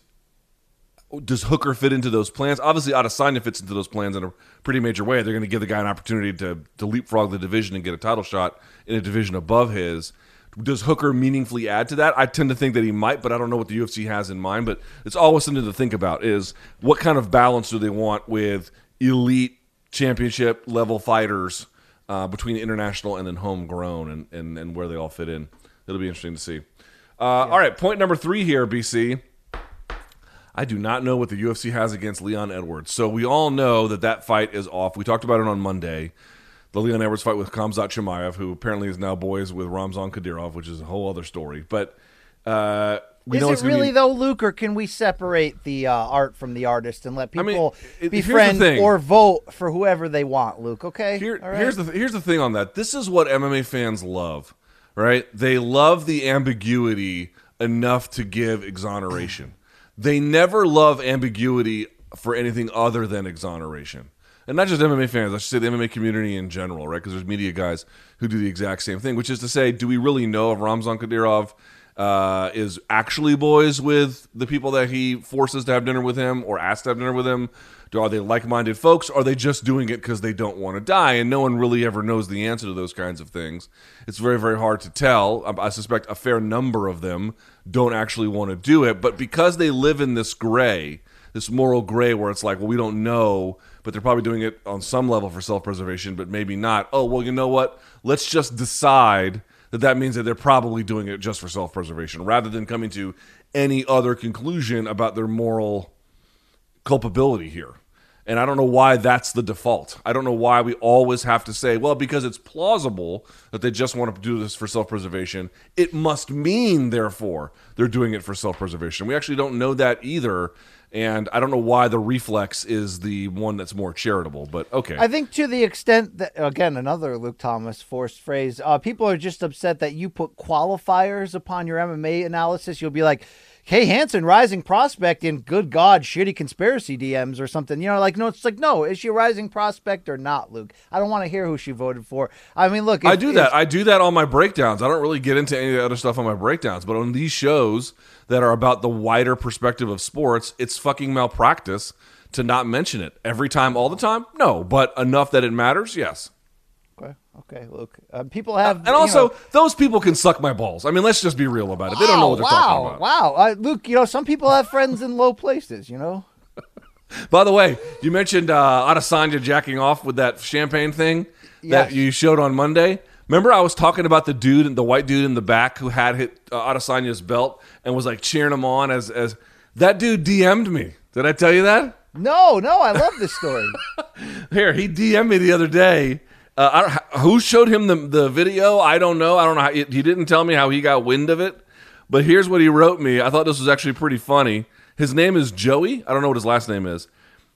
does Hooker fit into those plans? Obviously, Adesanya fits into those plans in a pretty major way. They're going to give the guy an opportunity to to leapfrog the division and get a title shot in a division above his. Does Hooker meaningfully add to that? I tend to think that he might, but I don't know what the UFC has in mind. But it's always something to think about: is what kind of balance do they want with elite championship level fighters uh, between international and then homegrown, and, and and where they all fit in? It'll be interesting to see. Uh, All right, point number three here, BC. I do not know what the UFC has against Leon Edwards. So we all know that that fight is off. We talked about it on Monday. The Leon Edwards fight with Khamzat Chimaev, who apparently is now boys with Ramzan Kadyrov, which is a whole other story. But uh, we Is know it really be, though, Luke, or can we separate the uh, art from the artist and let I mean, people it- be friends or vote for whoever they want, Luke? Okay. Here, right? Here's the here's the thing on that. This is what MMA fans love, right? They love the ambiguity enough to give exoneration. They never love ambiguity for anything other than exoneration. And not just MMA fans, I should say the MMA community in general, right? Because there's media guys who do the exact same thing, which is to say, do we really know if Ramzan Kadyrov uh, is actually boys with the people that he forces to have dinner with him or asks to have dinner with him? Do, are they like minded folks? Are they just doing it because they don't want to die? And no one really ever knows the answer to those kinds of things. It's very, very hard to tell. I, I suspect a fair number of them don't actually want to do it. But because they live in this gray, this moral gray where it's like, well, we don't know, but they're probably doing it on some level for self preservation, but maybe not. Oh, well, you know what? Let's just decide that that means that they're probably doing it just for self preservation rather than coming to any other conclusion about their moral culpability here. And I don't know why that's the default. I don't know why we always have to say, well, because it's plausible that they just want to do this for self preservation, it must mean, therefore, they're doing it for self preservation. We actually don't know that either. And I don't know why the reflex is the one that's more charitable, but okay. I think to the extent that again another Luke Thomas forced phrase, uh, people are just upset that you put qualifiers upon your MMA analysis. You'll be like, "Hey Hansen, rising prospect in good God, shitty conspiracy DMs or something." You know, like no, it's like no, is she a rising prospect or not, Luke? I don't want to hear who she voted for. I mean, look, I do if- that. I do that on my breakdowns. I don't really get into any of the other stuff on my breakdowns, but on these shows that are about the wider perspective of sports, it's fucking malpractice to not mention it every time, all the time. No, but enough that it matters. Yes. Okay, Luke. Uh, people have, And also, know- those people can suck my balls. I mean, let's just be real about it. They don't know what they're wow, talking about. Wow, uh, Luke. You know, some people have friends in low places. You know. By the way, you mentioned uh, Adesanya jacking off with that champagne thing that you showed on Monday. Remember, I was talking about the dude, the white dude in the back who had hit uh, Adesanya's belt and was like cheering him on as as that dude DM'd me. Did I tell you that? No, no, I love this story. Here, he DM'd me the other day. Uh, I don't, who showed him the the video? I don't know. I don't know. How, he didn't tell me how he got wind of it. But here's what he wrote me. I thought this was actually pretty funny. His name is Joey. I don't know what his last name is.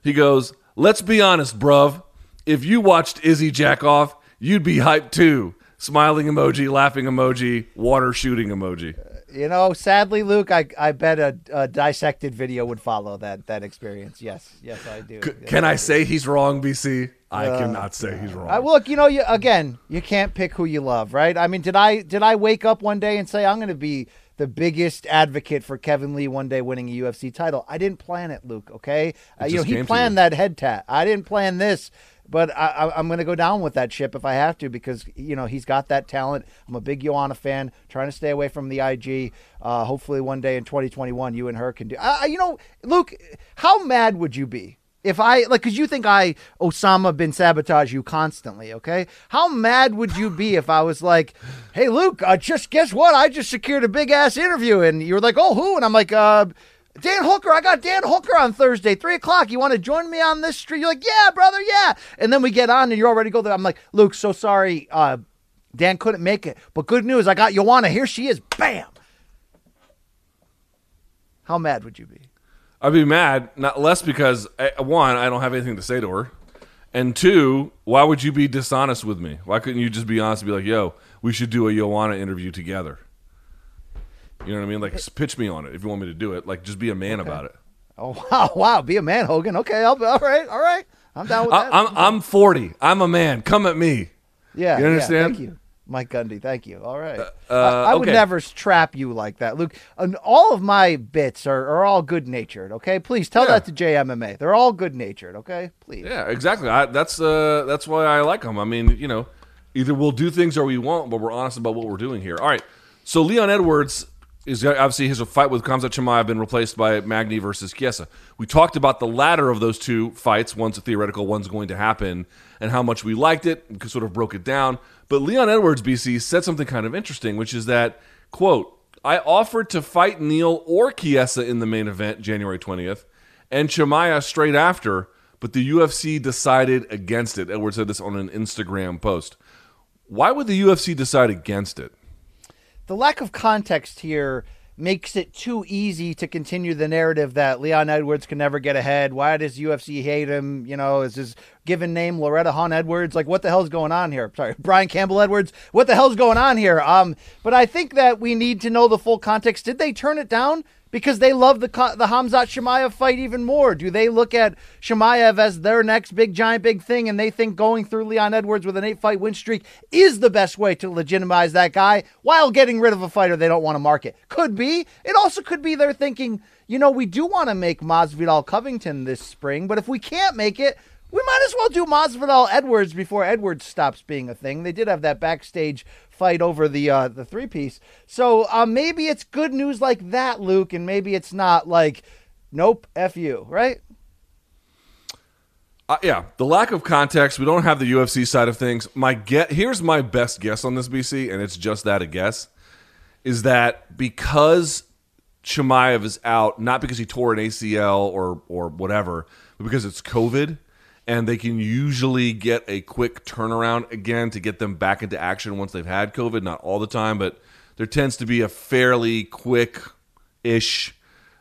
He goes, "Let's be honest, bruv. If you watched Izzy jack off, you'd be hyped too." Smiling emoji, laughing emoji, water shooting emoji. You know, sadly, Luke, I I bet a, a dissected video would follow that that experience. Yes, yes, I do. Can I say he's wrong, BC? I cannot say he's wrong. I, look, you know, you again, you can't pick who you love, right? I mean, did I did I wake up one day and say I'm going to be the biggest advocate for Kevin Lee one day winning a UFC title? I didn't plan it, Luke. Okay, uh, you know, he planned that head tat. I didn't plan this. But I, I, I'm going to go down with that ship if I have to because you know he's got that talent. I'm a big Joanna fan, trying to stay away from the IG. Uh, hopefully, one day in 2021, you and her can do. Uh, you know, Luke, how mad would you be if I like? Because you think I Osama bin sabotage you constantly. Okay, how mad would you be if I was like, "Hey, Luke, uh, just guess what? I just secured a big ass interview," and you were like, "Oh, who?" And I'm like, uh. Dan Hooker, I got Dan Hooker on Thursday, three o'clock. You want to join me on this street? You're like, yeah, brother, yeah. And then we get on, and you're already go there. I'm like, Luke, so sorry, uh, Dan couldn't make it, but good news, I got Joanna. Here she is. Bam. How mad would you be? I'd be mad, not less because uh, one, I don't have anything to say to her, and two, why would you be dishonest with me? Why couldn't you just be honest and be like, "Yo, we should do a Joanna interview together"? You know what I mean? Like, pitch me on it if you want me to do it. Like, just be a man about it. Oh wow, wow, be a man, Hogan. Okay, I'll all right, all right. I'm down with I, that. I'm I'm 40. I'm a man. Come at me. yeah, you yeah, understand? thank you, Mike Gundy. Thank you. All right. uh, I, I would okay. never trap you like that, Luke. And all of my bits are, are all good natured. Okay, please tell Yeah. that to JMMA. They're all good natured. Okay, please. Yeah, exactly. I, that's uh, that's why I like them. I mean, you know, either we'll do things or we won't, but we're honest about what we're doing here. All right. So Leon Edwards is obviously his fight with Khamzat Chimaev been replaced by Magny versus Chiesa. We talked about the latter of those two fights. One's a theoretical, one's going to happen, and how much we liked it. and Sort of broke it down. But Leon Edwards, BC, said something kind of interesting, which is that quote. I offered to fight Neal or Chiesa in the main event January 20th and Chimaev straight after, but the UFC decided against it. Edwards said this on an Instagram post. Why would the UFC decide against it? the lack of context here makes it too easy to continue the narrative that Leon Edwards can never get ahead. Why does UFC hate him? You know, is his given name Loretta Hunt Edwards? Like, what the hell's going on here? Sorry, Brian Campbell Edwards. What the hell's going on here? Um, but I think that we need to know the full context. Did they turn it down? Because they love the the Khamzat Chimaev fight even more. Do they look at Chimaev as their next big giant big thing, and they think going through Leon Edwards with an eight fight win streak is the best way to legitimize that guy while getting rid of a fighter they don't want to market? Could be. It also could be they're thinking, you know, we do want to make Masvidal Covington this spring, but if we can't make it, we might as well do Masvidal Edwards before Edwards stops being a thing. They did have that backstage fight over the uh, the three piece, so uh, maybe it's good news like that, Luke, and maybe it's not like, nope, f you, right? Uh, yeah, the lack of context. We don't have the UFC side of things. My get here's my best guess on this BC, and it's just that a guess, is that because Chimaev is out, not because he tore an ACL or or whatever, but because it's COVID, and they can usually get a quick turnaround again to get them back into action once they've had COVID. Not all the time, but there tends to be a fairly quick ish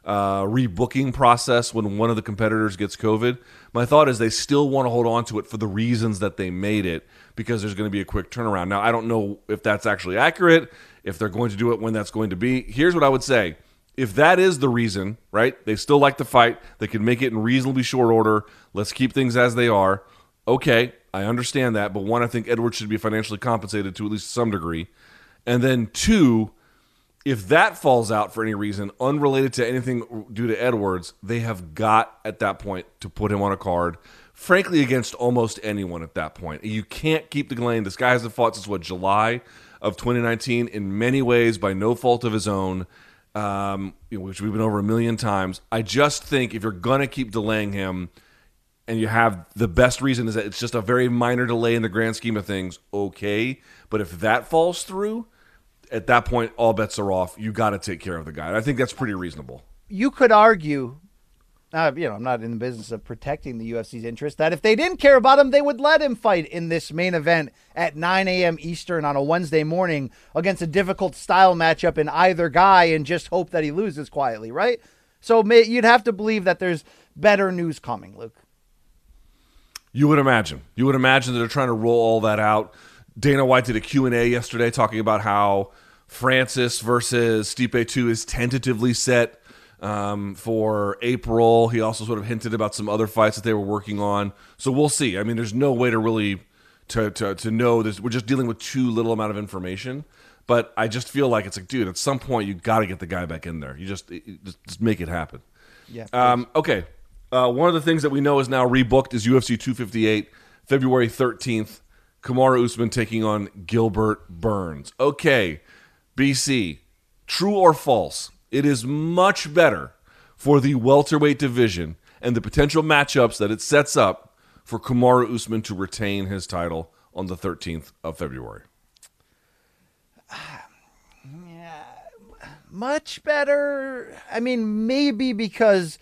uh, rebooking process when one of the competitors gets COVID. My thought is they still want to hold on to it for the reasons that they made it because there's going to be a quick turnaround. Now, I don't know if that's actually accurate, if they're going to do it when that's going to be. Here's what I would say. If that is the reason, right? They still like to fight. They can make it in reasonably short order. Let's keep things as they are. Okay, I understand that. But one, I think Edwards should be financially compensated to at least some degree. And then two, if that falls out for any reason unrelated to anything due to Edwards, they have got at that point to put him on a card. Frankly, against almost anyone at that point, you can't keep the Glenn. This guy hasn't fought since what July of 2019. In many ways, by no fault of his own, um, which we've been over a million times. I just think if you're gonna keep delaying him, and you have the best reason is that it's just a very minor delay in the grand scheme of things. Okay, but if that falls through at that point, all bets are off. You got to take care of the guy. And I think that's pretty reasonable. You could argue, you know, I'm not in the business of protecting the UFC's interest, that if they didn't care about him, they would let him fight in this main event at 9 a.m. Eastern on a Wednesday morning against a difficult style matchup in either guy and just hope that he loses quietly, right? So may, you'd have to believe that there's better news coming, Luke. You would imagine. You would imagine that they're trying to roll all that out. Dana White did a Q&A yesterday talking about how Francis versus Stipe 2 is tentatively set um, for April. He also sort of hinted about some other fights that they were working on. So we'll see. I mean, there's no way to really to to, to know this. We're just dealing with too little amount of information. But I just feel like it's like, dude, at some point you got to get the guy back in there. You just just make it happen. Yeah. Um, okay. Uh, one of the things that we know is now rebooked is UFC 258, February 13th. Kamaru Usman taking on Gilbert Burns. Okay, BC, true or false? It is much better for the welterweight division and the potential matchups that it sets up for Kamaru Usman to retain his title on the 13th of February. Much better. I mean, maybe because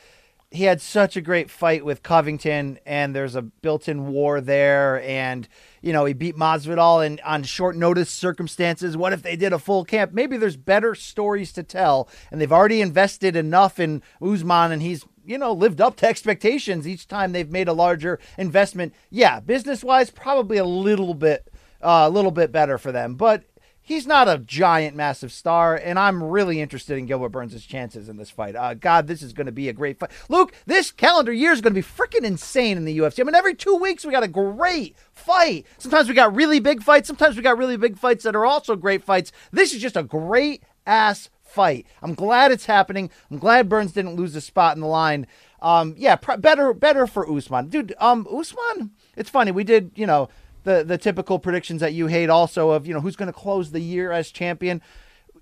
he had such a great fight with Covington, and there's a built-in war there, and you know he beat Masvidal in on short notice circumstances. What if they did a full camp? Maybe there's better stories to tell, and they've already invested enough in Usman, and he's you know lived up to expectations each time they've made a larger investment. Yeah, business-wise, probably a little bit, uh, a little bit better for them, but he's not a giant, massive star, and I'm really interested in Gilbert Burns' chances in this fight. Uh, God, this is going to be a great fight. Luke, this calendar year is going to be freaking insane in the UFC. I mean, every two weeks we got a great fight. Sometimes we got really big fights. Sometimes we got really big fights that are also great fights. This is just a great ass fight. I'm glad it's happening. I'm glad Burns didn't lose a spot in the line. Um, yeah, pr- better, better for Usman, dude. Um, Usman. It's funny. We did, you know, the the typical predictions that you hate also of you know who's going to close the year as champion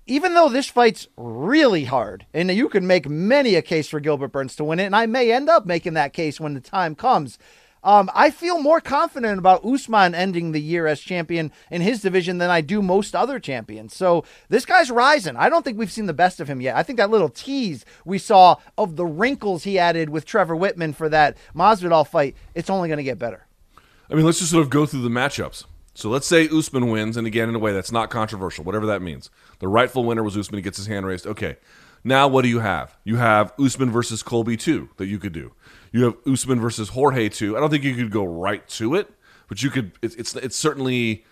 even though this fight's really hard and you can make many a case for Gilbert Burns to win it and I may end up making that case when the time comes um, I feel more confident about Usman ending the year as champion in his division than I do most other champions. So this guy's rising. I don't think we've seen the best of him yet. I think that little tease we saw of the wrinkles he added with Trevor Wittman for that Masvidal fight, it's only going to get better. I mean, let's just sort of go through the matchups. So let's say Usman wins, and again, in a way that's not controversial, whatever that means. The rightful winner was Usman. He gets his hand raised. Okay. Now, what do you have? You have Usman versus Colby 2 that you could do. You have Usman versus Jorge 2. I don't think you could go right to it, but you could. It's, it's, it's certainly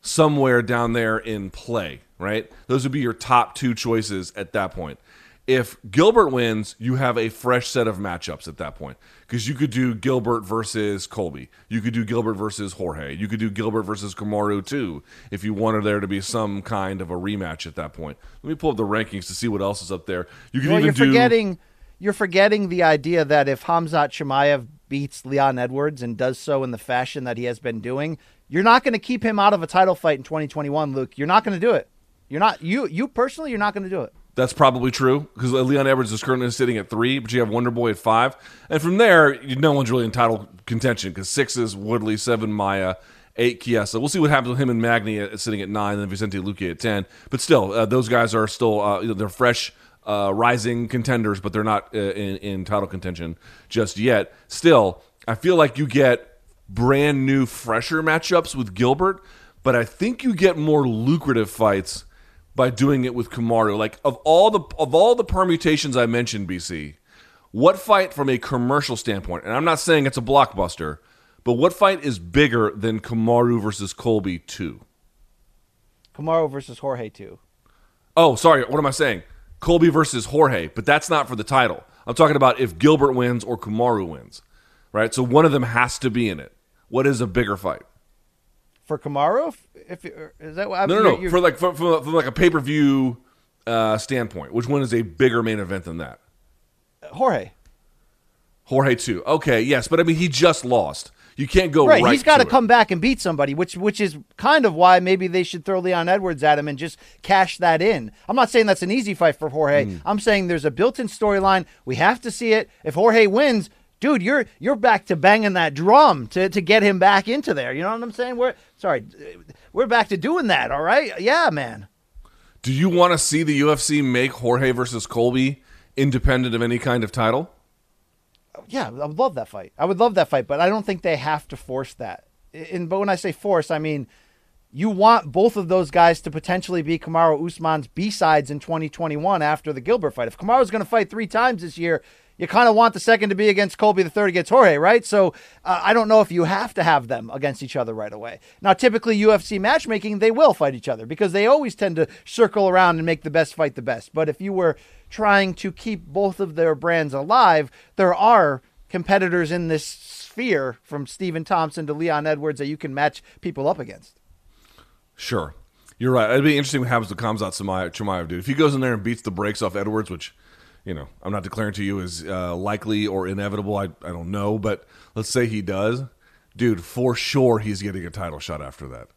somewhere down there in play, right? Those would be your top two choices at that point. If Gilbert wins, you have a fresh set of matchups at that point because you could do Gilbert versus Colby, you could do Gilbert versus Jorge, you could do Gilbert versus Kamaru too, if you wanted there to be some kind of a rematch at that point. Let me pull up the rankings to see what else is up there. You could well, even you're do. forgetting you're forgetting the idea that if Khamzat Chimaev beats Leon Edwards and does so in the fashion that he has been doing, you're not going to keep him out of a title fight in 2021, Luke. You're not going to do it. You're not you you personally. You're not going to do it. That's probably true because Leon Edwards is currently sitting at three, but you have Wonder Boy at five, and from there, no one's really in title contention because six is Woodley, seven Maia, eight Chiesa. We'll see what happens with him and Magny at, sitting at nine, and Vicente Luque at ten. But still, uh, those guys are still uh, you know, they're fresh, uh, rising contenders, but they're not uh, in, in title contention just yet. Still, I feel like you get brand new, fresher matchups with Gilbert, but I think you get more lucrative fights by doing it with Kamaru? Like of all the of all the permutations I mentioned, BC, what fight from a commercial standpoint? And I'm not saying it's a blockbuster, but what fight is bigger than Kamaru versus Colby two? Kamaru versus Jorge two. Oh, sorry. What am I saying? Colby versus Jorge, but that's not for the title. I'm talking about if Gilbert wins or Kamaru wins, right? So one of them has to be in it. What is a bigger fight? For Kamaru, if, if is that what? No, no, no. For like from, from, from like a pay per view uh, standpoint, which one is a bigger main event than that? Jorge. Jorge too. Okay, yes, but I mean he just lost. You can't go right. right he's got to come back and beat somebody, which which is kind of why maybe they should throw Leon Edwards at him and just cash that in. I'm not saying that's an easy fight for Jorge. Mm. I'm saying there's a built-in storyline. We have to see it. If Jorge wins, dude, you're you're back to banging that drum to, to get him back into there. You know what I'm saying? We're sorry, we're back to doing that. All right, yeah, man. Do you want to see the UFC make Jorge versus Colby independent of any kind of title? yeah, I would love that fight. I would love that fight, but I don't think they have to force that. And but when I say force, I mean you want both of those guys to potentially be Kamaru Usman's B sides in 2021 after the Gilbert fight. If Kamaru's going to fight three times this year, you kind of want the second to be against Colby, the third against Jorge, right? So uh, I don't know if you have to have them against each other right away. Now, typically UFC matchmaking, they will fight each other because they always tend to circle around and make the best fight the best. But if you were trying to keep both of their brands alive, there are competitors in this sphere from Stephen Thompson to Leon Edwards that you can match people up against. Sure. You're right. It'd be interesting what happens to Khamzat Chimaev, dude. If he goes in there and beats the brakes off Edwards, which, you know, I'm not declaring to you as uh, likely or inevitable. I, I don't know. But let's say he does. Dude, for sure he's getting a title shot after that.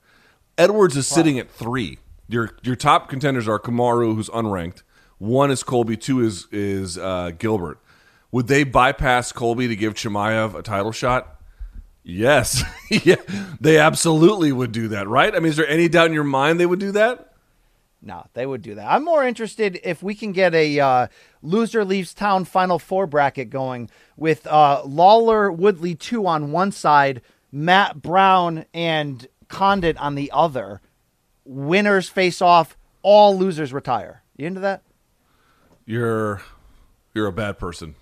Edwards is wow. sitting at three. Your your top contenders are Kamaru, who's unranked, one is Colby, two is is uh, Gilbert. Would they bypass Colby to give Chimaev a title shot? Yes, yeah, they absolutely would do that, right? I mean, is there any doubt in your mind they would do that? No, they would do that. I'm more interested if we can get a uh, loser leaves town final four bracket going with uh, Lawler Woodley two on one side, Matt Brown and Condit on the other. Winners face off, all losers retire. You into that? You're you're a bad person.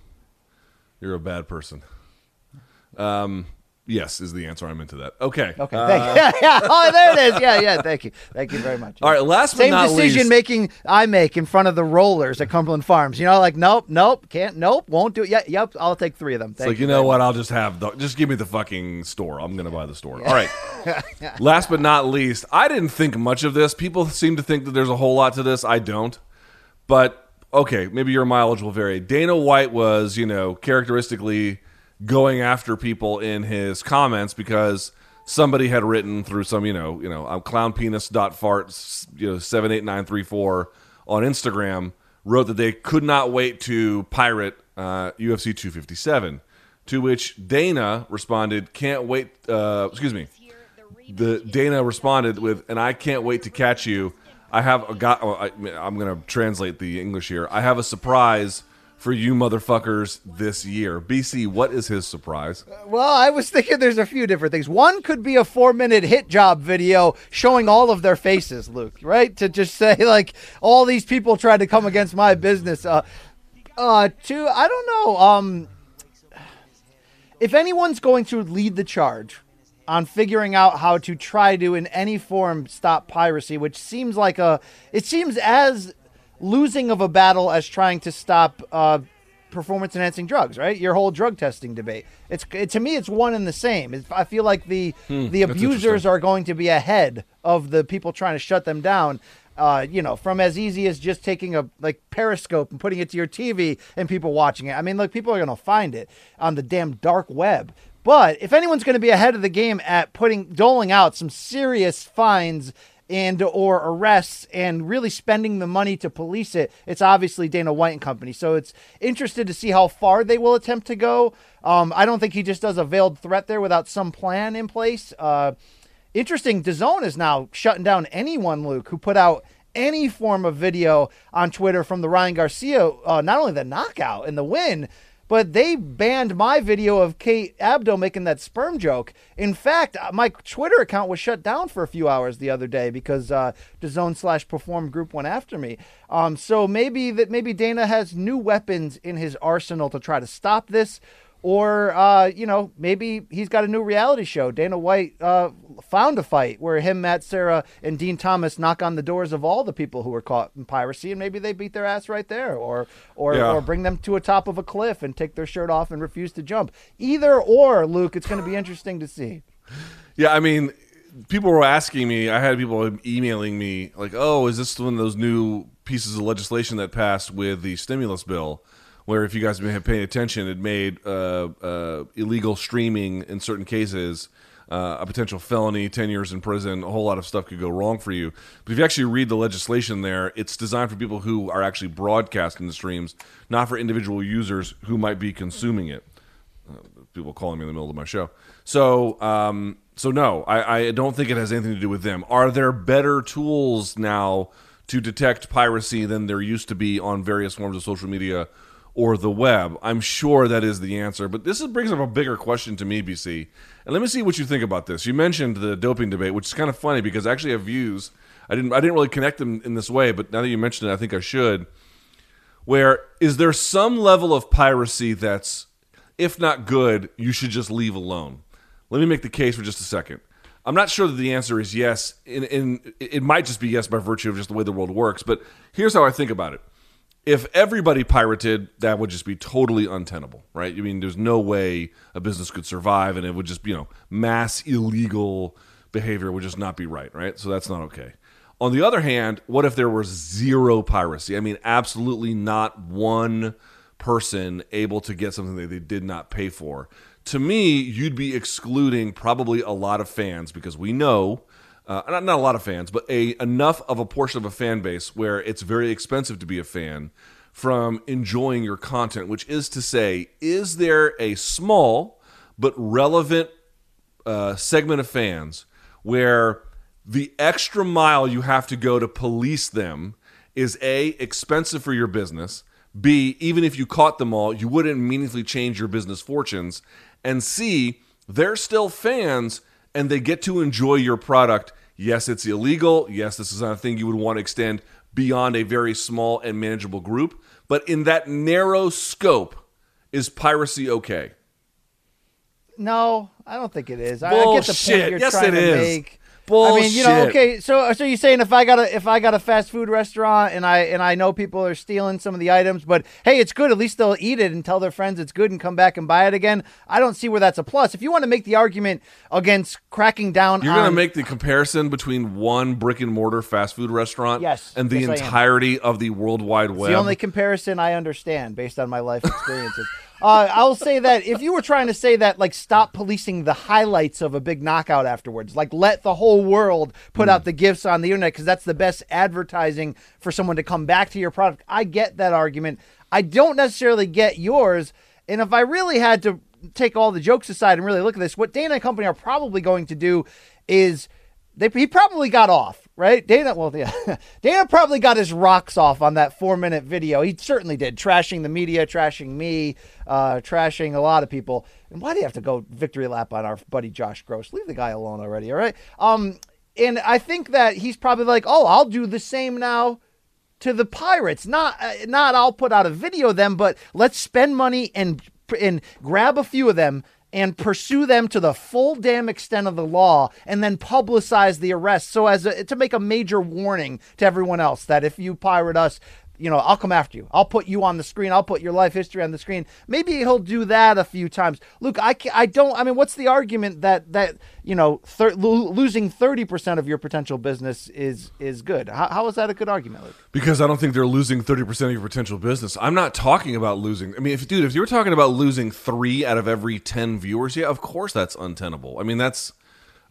You're a bad person. Um, yes, is the answer. I'm into that. Okay. Okay. Uh, thank you. Yeah, yeah. Oh, there it is. Yeah, yeah. Thank you. Thank you very much. All right. Last same decision least, making I make in front of the rollers at Cumberland Farms. You know, like nope, nope, can't, nope, won't do it. Yeah, yep. I'll take three of them. Thank like you, you know what? Much. I'll just have the just give me the fucking store. I'm gonna buy the store. Yeah. All right. Last but not least, I didn't think much of this. People seem to think that there's a whole lot to this. I don't, but okay, maybe your mileage will vary. Dana White was, you know, characteristically going after people in his comments because somebody had written through some, you know, you know, I'm clownpenis.fart, you know, 78934 on Instagram wrote that they could not wait to pirate uh, UFC 257. To which Dana responded, "Can't wait." Uh, excuse me. The Dana responded with, "And I can't wait to catch you." I have a got. Oh, I'm going to translate the English here. I have a surprise for you motherfuckers this year. BC, what is his surprise? Well, I was thinking there's a few different things. One could be a four minute hit job video showing all of their faces, Luke, right? To just say, like, all these people tried to come against my business. Uh, uh, two, I don't know. Um, if anyone's going to lead the charge on figuring out how to try to in any form stop piracy which seems like a it seems as losing of a battle as trying to stop uh, performance enhancing drugs right your whole drug testing debate it's it, to me it's one and the same it's, i feel like the hmm, the abusers are going to be ahead of the people trying to shut them down uh, you know, from as easy as just taking a like Periscope and putting it to your TV and people watching it. I mean, look, people are going to find it on the damn dark web. But if anyone's going to be ahead of the game at putting doling out some serious fines and or arrests and really spending the money to police it, it's obviously Dana White and company. So it's interested to see how far they will attempt to go. Um, I don't think he just does a veiled threat there without some plan in place. Uh, interesting, DAZN is now shutting down anyone, Luke, who put out any form of video on Twitter from the Ryan Garcia, uh, not only the knockout and the win, but they banned my video of Kate Abdo making that sperm joke. In fact, uh, my Twitter account was shut down for a few hours the other day because uh, DAZN slash Perform group went after me. Um, so maybe that maybe Dana has new weapons in his arsenal to try to stop this or uh, you know maybe he's got a new reality show. Dana White uh, found a fight where him, Matt Serra, and Din Thomas knock on the doors of all the people who were caught in piracy, and maybe they beat their ass right there, or or Yeah. or bring them to a top of a cliff and take their shirt off and refuse to jump. Either or, Luke, it's going to be interesting to see. Yeah, I mean, people were asking me. I had people emailing me like, "Oh, is this one of those new pieces of legislation that passed with the stimulus bill?" Where, if you guys have paid attention, it made uh, uh, illegal streaming in certain cases uh, a potential felony, ten years in prison. A whole lot of stuff could go wrong for you. But if you actually read the legislation, there, it's designed for people who are actually broadcasting the streams, not for individual users who might be consuming it people calling me in the middle of my show. So, um, so no, I, I don't think it has anything to do with them. Are there better tools now to detect piracy than there used to be on various forms of social media or the web? I'm sure that is the answer. But this is, brings up a bigger question to me, BC. And let me see what you think about this. You mentioned the doping debate, which is kind of funny because I actually have views. I didn't, I didn't really connect them in this way, but now that you mentioned it, I think I should where is there some level of piracy that's if not good you should just leave alone let me make the case for just a second i'm not sure that the answer is yes in, in it might just be yes by virtue of just the way the world works but here's how i think about it if everybody pirated that would just be totally untenable right i mean there's no way a business could survive and it would just be you know mass illegal behavior would just not be right right so that's not okay on the other hand, what if there was zero piracy? I mean, absolutely not one person able to get something that they did not pay for. To me, you'd be excluding probably a lot of fans because we know, uh, not, not a lot of fans, but a enough of a portion of a fan base where it's very expensive to be a fan from enjoying your content, which is to say, is there a small but relevant uh, segment of fans where the extra mile you have to go to police them is a expensive for your business b even if you caught them all you wouldn't meaningfully change your business fortunes and c they're still fans and they get to enjoy your product yes it's illegal yes this is not a thing you would want to extend beyond a very small and manageable group but in that narrow scope is piracy okay No, I don't think it is. I, I get the point you're Yes, trying it to is. make. I mean, you know, okay. So, so you're saying if I got a if I got a fast food restaurant and I and I know people are stealing some of the items, but hey, it's good. At least they'll eat it and tell their friends it's good and come back and buy it again. I don't see where that's a plus. If you want to make the argument against cracking down, You're going to make the comparison between one brick and mortar fast food restaurant Yes. and the Yes, entirety of the World Wide It's Web. the only comparison I understand based on my life experiences. uh, I'll say that if you were trying to say that, like, stop policing the highlights of a big knockout afterwards, like, let the whole world put out the gifts on the internet because that's the best advertising for someone to come back to your product. I get that argument. I don't necessarily get yours. And if I really had to take all the jokes aside and really look at this, what Dana and Company are probably going to do is they, he probably got off, right? Dana, well, yeah, Dana probably got his rocks off on that four minute video. He certainly did, trashing the media, trashing me, uh, trashing a lot of people. And why do you have to go victory lap on our buddy Josh Gross? Leave the guy alone already, all right? Um, and I think that he's probably like, oh, I'll do the same now to the pirates. Not uh, not I'll put out a video of them, but let's spend money and and grab a few of them and pursue them to the full damn extent of the law and then publicize the arrest so as a, to make a major warning to everyone else that if you pirate us you know i'll come after you i'll put you on the screen i'll put your life history on the screen maybe he'll do that a few times luke i, ca- I don't i mean what's the argument that that you know thir- lo- losing 30% of your potential business is is good how, how is that a good argument luke because I don't think they're losing 30% of your potential business. I'm not talking about losing. I mean, if dude, if you were talking about losing 3 out of every 10 viewers, yeah, of course that's untenable. I mean, that's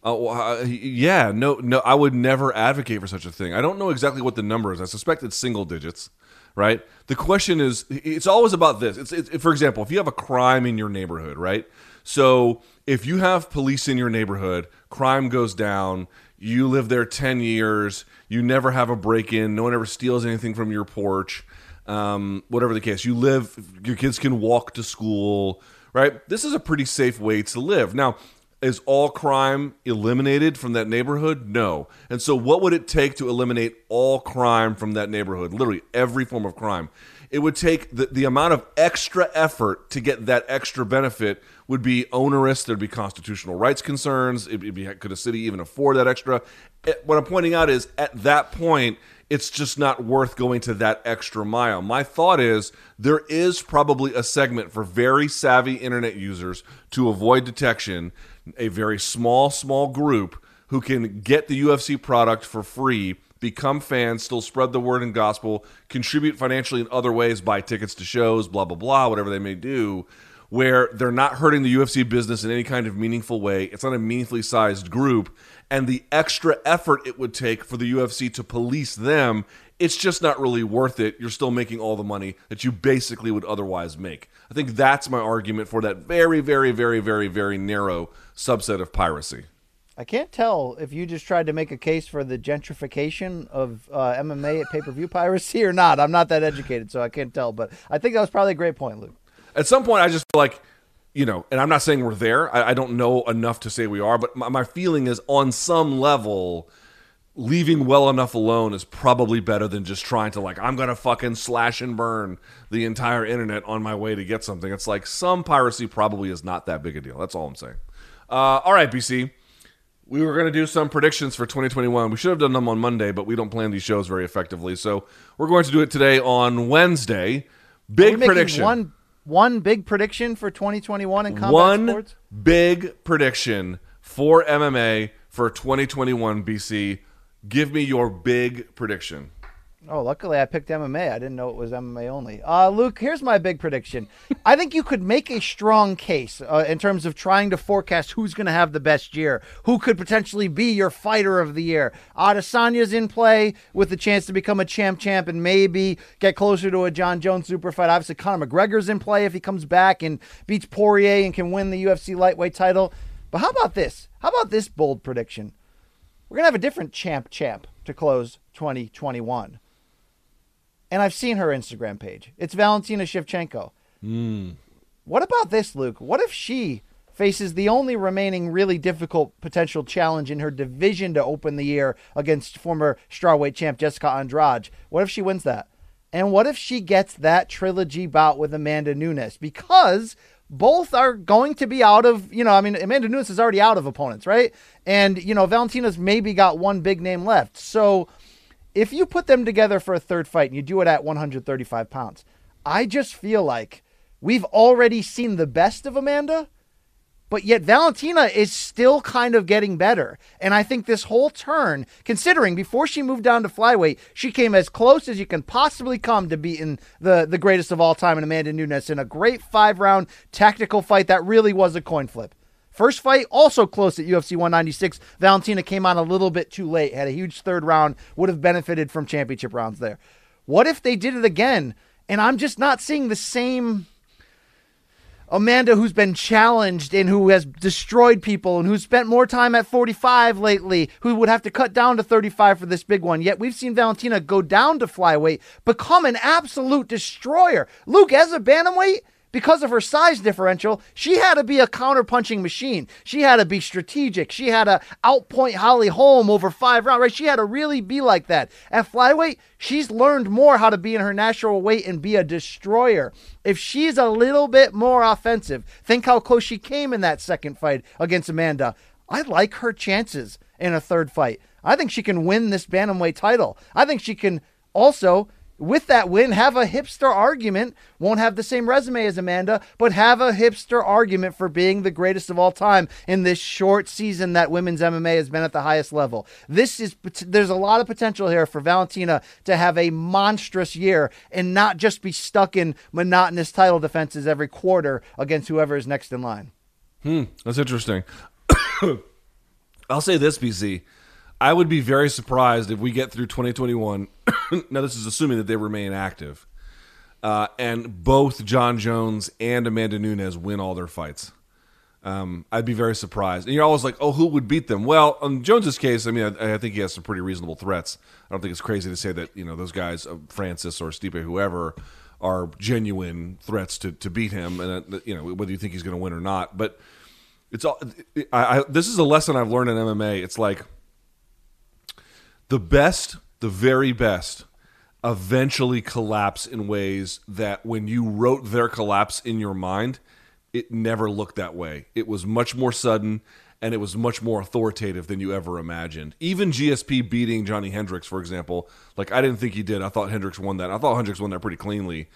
uh, uh, yeah, no no I would never advocate for such a thing. I don't know exactly what the number is. I suspect it's single digits, right? The question is it's always about this. It's, it's for example, if you have a crime in your neighborhood, right? So, if you have police in your neighborhood, crime goes down, you live there 10 years, you never have a break in, no one ever steals anything from your porch. um, whatever the case. You live, your kids can walk to school, right? This is a pretty safe way to live. Now, is all crime eliminated from that neighborhood? No. And so, what would it take to eliminate all crime from that neighborhood? Literally every form of crime. It would take the, the amount of extra effort to get that extra benefit would be onerous. There'd be constitutional rights concerns. It'd be, could a city even afford that extra? It, what I'm pointing out is at that point, it's just not worth going to that extra mile. My thought is there is probably a segment for very savvy internet users to avoid detection, a very small, small group who can get the UFC product for free, become fans, still spread the word and gospel, contribute financially in other ways, buy tickets to shows, blah, blah, blah, whatever they may do where they're not hurting the UFC business in any kind of meaningful way. It's not a meaningfully sized group. And the extra effort it would take for the UFC to police them, it's just not really worth it. You're still making all the money that you basically would otherwise make. I think that's my argument for that very, very, very, very, very narrow subset of piracy. I can't tell if you just tried to make a case for the gentrification of uh, MMA at pay per view piracy or not. I'm not that educated, so I can't tell. But I think that was probably a great point, Luke. At some point, I just feel like, you know, and I'm not saying we're there. I, I don't know enough to say we are, but my, my feeling is on some level, leaving well enough alone is probably better than just trying to like I'm gonna fucking slash and burn the entire internet on my way to get something. It's like some piracy probably is not that big a deal. That's all I'm saying. Uh, all right, BC. We were going to do some predictions for 2021. We should have done them on Monday, but we don't plan these shows very effectively. So we're going to do it today on Wednesday. Big prediction. One one big prediction for 2021 in combat one sports? big prediction for MMA for 2021 BC. Give me your big prediction. Oh, luckily I picked MMA. I didn't know it was MMA only. Uh, Luke, here's my big prediction. I think you could make a strong case uh, in terms of trying to forecast who's going to have the best year, who could potentially be your fighter of the year. Adesanya's in play with the chance to become a champ champ and maybe get closer to a Jon Jones super fight. Obviously, Conor McGregor's in play if he comes back and beats Poirier and can win the UFC lightweight title. But how about this? How about this bold prediction? We're going to have a different champ champ to close 2021 and I've seen her Instagram page. It's Valentina Shevchenko. Mm. What about this, Luke? What if she faces the only remaining really difficult potential challenge in her division to open the year against former strawweight champ Jessica Andrade? What if she wins that? And what if she gets that trilogy bout with Amanda Nunes? Because both are going to be out of, you know, I mean, Amanda Nunes is already out of opponents, right? And, you know, Valentina's maybe got one big name left. So, if you put them together for a third fight and you do it at 135 pounds, I just feel like we've already seen the best of Amanda, but yet Valentina is still kind of getting better. And I think this whole turn, considering before she moved down to flyweight, she came as close as you can possibly come to beating the, the greatest of all time in Amanda Nunes in a great five round tactical fight that really was a coin flip. First fight, also close at UFC 196. Valentina came on a little bit too late, had a huge third round, would have benefited from championship rounds there. What if they did it again? And I'm just not seeing the same Amanda who's been challenged and who has destroyed people and who's spent more time at 45 lately, who would have to cut down to 35 for this big one. Yet we've seen Valentina go down to flyweight, become an absolute destroyer. Luke, as a bantamweight, because of her size differential, she had to be a counter-punching machine. She had to be strategic. She had to outpoint Holly Holm over five rounds, right? She had to really be like that. At flyweight, she's learned more how to be in her natural weight and be a destroyer. If she's a little bit more offensive, think how close she came in that second fight against Amanda. I like her chances in a third fight. I think she can win this bantamweight title. I think she can also with that win, have a hipster argument. Won't have the same resume as Amanda, but have a hipster argument for being the greatest of all time in this short season that women's MMA has been at the highest level. This is there's a lot of potential here for Valentina to have a monstrous year and not just be stuck in monotonous title defenses every quarter against whoever is next in line. Hmm, that's interesting. I'll say this, BC. I would be very surprised if we get through 2021. now, this is assuming that they remain active, uh, and both Jon Jones and Amanda Nunes win all their fights. Um, I'd be very surprised. And you're always like, oh, who would beat them? Well, in Jones's case, I mean, I, I think he has some pretty reasonable threats. I don't think it's crazy to say that you know those guys, uh, Francis or Stipe, whoever, are genuine threats to, to beat him, and uh, you know whether you think he's going to win or not. But it's all. I, I, this is a lesson I've learned in MMA. It's like the best, the very best, eventually collapse in ways that when you wrote their collapse in your mind, it never looked that way. It was much more sudden and it was much more authoritative than you ever imagined. Even GSP beating Johnny Hendricks, for example, like I didn't think he did. I thought Hendricks won that. I thought Hendricks won that pretty cleanly,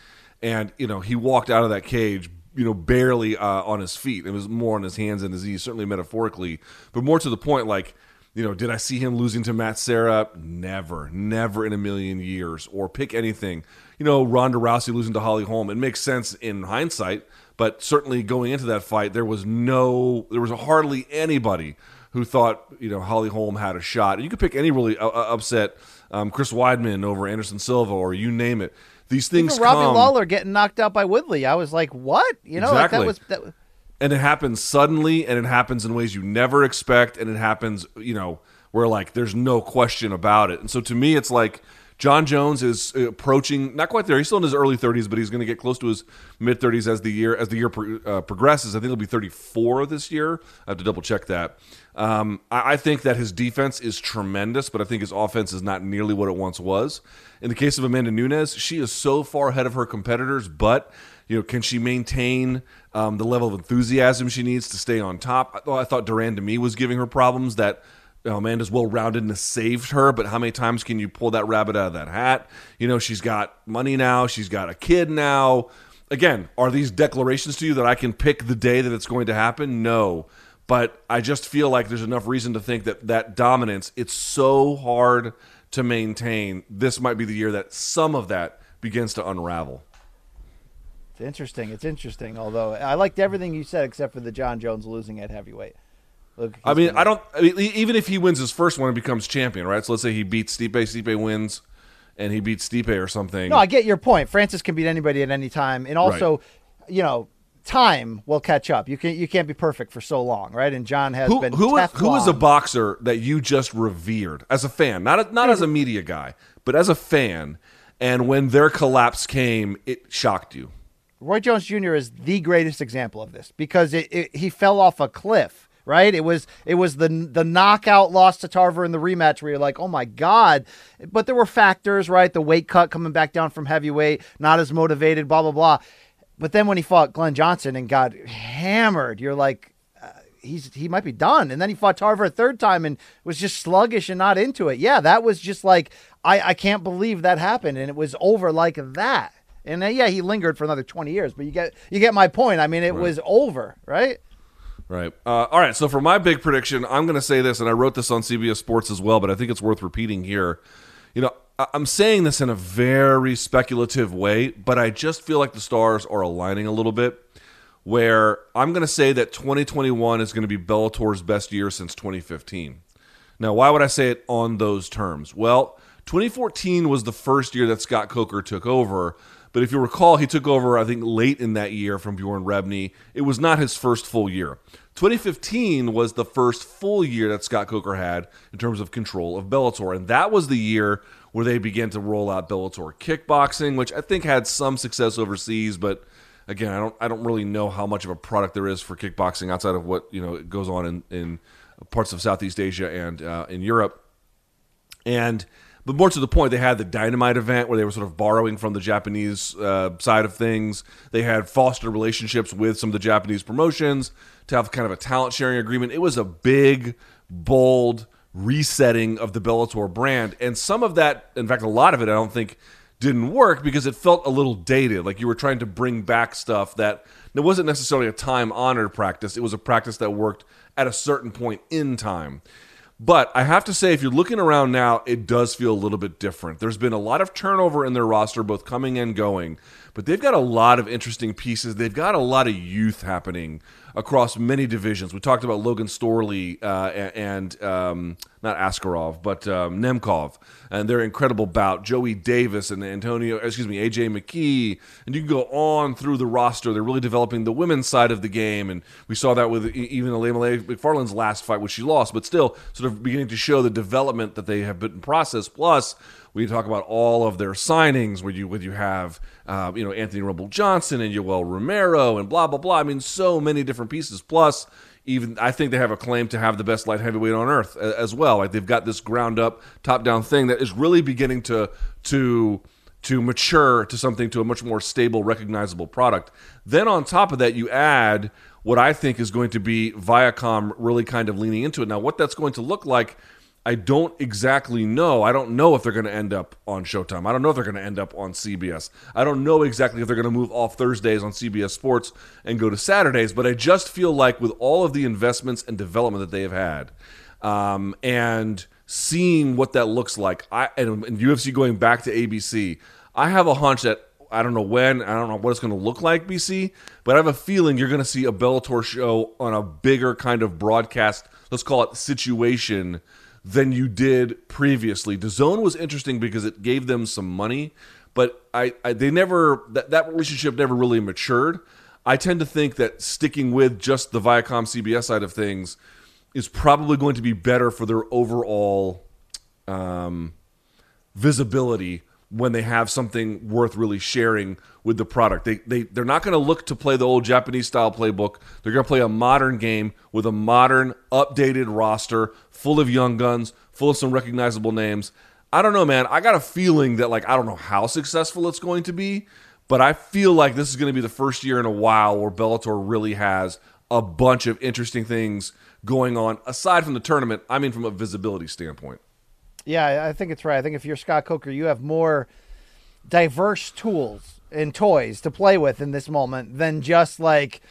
and you know he walked out of that cage, you know, barely uh, on his feet. It was more on his hands and his knees, certainly metaphorically, but more to the point, like. You know, did I see him losing to Matt Serra? Never, never in a million years. Or pick anything. You know, Ronda Rousey losing to Holly Holm. It makes sense in hindsight but certainly going into that fight, there was no, there was hardly anybody who thought you know Holly Holm had a shot. You could pick any really uh, uh, upset, um, Chris Weidman over Anderson Silva, or you name it. These things. Even Robbie come, Lawler getting knocked out by Woodley. I was like, what? You know, exactly. like that was that. And it happens suddenly, and it happens in ways you never expect, and it happens, you know, where like there's no question about it. And so to me, it's like Jon Jones is approaching not quite there. He's still in his early 30s, but he's going to get close to his mid 30s as the year as the year pro, uh, progresses. I think he'll be 34 this year. I have to double check that. Um, I, I, think that his defense is tremendous, but I think his offense is not nearly what it once was. In the case of Amanda Nunes, she is so far ahead of her competitors, but you know, can she maintain um, the level of enthusiasm she needs to stay on top? I thought, I thought de Randamie was giving her problems that Amanda's well rounded and saved her, but how many times can you pull that rabbit out of that hat? You know, she's got money now, she's got a kid now. Again, are these declarations to you that I can pick the day that it's going to happen? No. But I just feel like there's enough reason to think that that dominance, it's so hard to maintain. This might be the year that some of that begins to unravel. It's interesting. It's interesting. Although I liked everything you said except for the Jon Jones losing at heavyweight. Look, I mean, I don't. I mean, even if he wins his first one and becomes champion, right? So let's say he beats Stipe, Stipe wins, and he beats Stipe or something. No, I get your point. Francis can beat anybody at any time, and also, right. you know, time will catch up. You can you can't be perfect for so long, right? And Jon has who, been. Who is, who is a boxer that you just revered as a fan, not a, not as a media guy, but as a fan? And when their collapse came, it shocked you. Roy Jones Jr. is the greatest example of this because it, it, he fell off a cliff right? It was it was the the knockout loss to Tarver in the rematch where you're like, oh my god. But there were factors, right? The weight cut coming back down from heavyweight, not as motivated, blah blah blah. But then when he fought Glenn Johnson and got hammered, you're like, uh, he's he might be done. And then he fought Tarver a third time and was just sluggish and not into it. Yeah, that was just like I I can't believe that happened and it was over like that. And uh, yeah, he lingered for another 20 years, but you get you get my point. I mean, it right. was over, right? Right. Uh, all right. So for my big prediction, I'm going to say this, and I wrote this on CBS Sports as well, but I think it's worth repeating here. You know, I'm saying this in a very speculative way, but I just feel like the stars are aligning a little bit. Where I'm going to say that 2021 is going to be Bellator's best year since 2015. Now, why would I say it on those terms? Well, 2014 was the first year that Scott Coker took over, but if you recall, he took over, I think, late in that year from Bjorn Rebney. It was not his first full year. 2015 was the first full year that Scott Coker had in terms of control of Bellator. And that was the year where they began to roll out Bellator kickboxing, which I think had some success overseas, but again, I don't I don't really know how much of a product there is for kickboxing outside of what you know goes on in, in parts of Southeast Asia and uh, in Europe. And but more to the point, they had the Dynamite event where they were sort of borrowing from the Japanese uh, side of things. They had fostered relationships with some of the Japanese promotions to have kind of a talent sharing agreement. It was a big, bold resetting of the Bellator brand. And some of that, in fact, a lot of it, I don't think didn't work because it felt a little dated. Like you were trying to bring back stuff that it wasn't necessarily a time honored practice. It was a practice that worked at a certain point in time. But I have to say, if you're looking around now, it does feel a little bit different. There's been a lot of turnover in their roster, both coming and going. But they've got a lot of interesting pieces. They've got a lot of youth happening across many divisions. We talked about Logan Storley uh, and um, not Askarov, but um, Nemkov, and their incredible bout. Joey Davis and Antonio, excuse me, AJ McKee, and you can go on through the roster. They're really developing the women's side of the game, and we saw that with even Ilima-Lei last fight, which she lost, but still sort of beginning to show the development that they have been in process. Plus, we talk about all of their signings, where you where you have uh, you know Anthony Rumble Johnson and Yoel Romero and blah blah blah. I mean, so many different pieces. Plus, even I think they have a claim to have the best light heavyweight on earth as well. Like they've got this ground up, top down thing that is really beginning to to to mature to something to a much more stable, recognizable product. Then on top of that, you add what I think is going to be Viacom really kind of leaning into it. Now, what that's going to look like I don't exactly know. I don't know if they're going to end up on Showtime. I don't know if they're going to end up on CBS. I don't know exactly if they're going to move off Thursdays on CBS Sports and go to Saturdays, but I just feel like with all of the investments and development that they have had, um, and seeing what that looks like, I and, and UFC going back to ABC, I have a hunch that I don't know when, I don't know what it's going to look like, BC, but I have a feeling you're going to see a Bellator show on a bigger kind of broadcast, let's call it situation than you did previously. DAZN was interesting because it gave them some money, but I, I they never that, that relationship never really matured. I tend to think that sticking with just the Viacom CBS side of things is probably going to be better for their overall um, visibility when they have something worth really sharing with the product. They, they, they're not going to look to play the old Japanese style playbook. They're going to play a modern game with a modern, updated roster full of young guns, full of some recognizable names. I don't know, man. I got a feeling that, like, I don't know how successful it's going to be, but I feel like this is going to be the first year in a while where Bellator really has a bunch of interesting things going on aside from the tournament. I mean, from a visibility standpoint. Yeah, I think it's right. I think if you're Scott Coker, you have more diverse tools and toys to play with in this moment than just like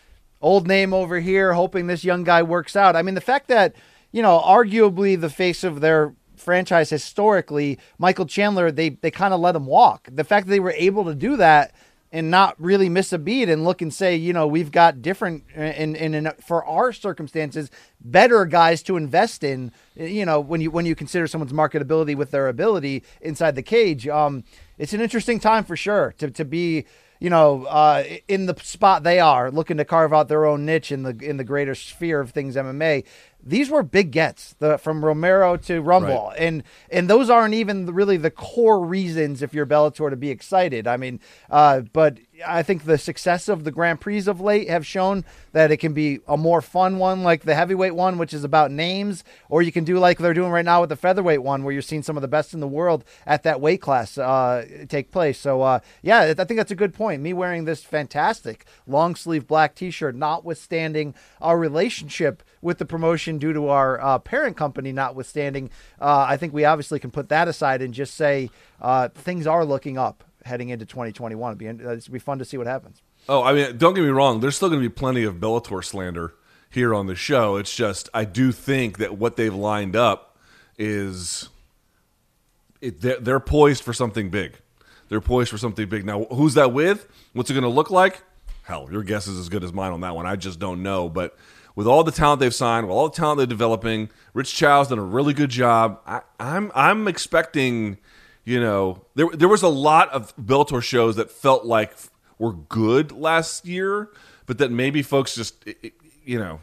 old name over here, hoping this young guy works out. I mean, the fact that, you know, arguably the face of their franchise historically, Michael Chandler, they they kind of let him walk. The fact that they were able to do that and not really miss a beat and look and say, you know, we've got different in, in, in for our circumstances, better guys to invest in. You know, when you when you consider someone's marketability with their ability inside the cage, um, it's an interesting time for sure to to be. You know, uh, in the spot they are, looking to carve out their own niche in the in the greater sphere of things MMA these were big gets the, from Romero to Rumble, right. and and those aren't even really the core reasons if you're Bellator to be excited. I mean, uh, but I think the success of the Grand Prix of late have shown that it can be a more fun one, like the heavyweight one, which is about names, or you can do like they're doing right now with the featherweight one, where you're seeing some of the best in the world at that weight class uh, take place. So, uh, yeah, I think that's a good point. Me wearing this fantastic long sleeve black T-shirt, notwithstanding our relationship with the promotion due to our uh, parent company, notwithstanding, uh, I think we obviously can put that aside and just say uh, things are looking up heading into 2021. It'd be, it'd be fun to see what happens. Oh, I mean, don't get me wrong. There's still going to be plenty of Bellator slander here on the show. It's just I do think that what they've lined up is it, they're, they're poised for something big. They're poised for something big. Now, who's that with? What's it going to look like? Hell, your guess is as good as mine on that one. I just don't know. But with all the talent they've signed, with all the talent they're developing, Rich Chou's done a really good job. I, I'm I'm expecting you know, there there was a lot of Bellator shows that felt like were good last year, but that maybe folks just, it, you know,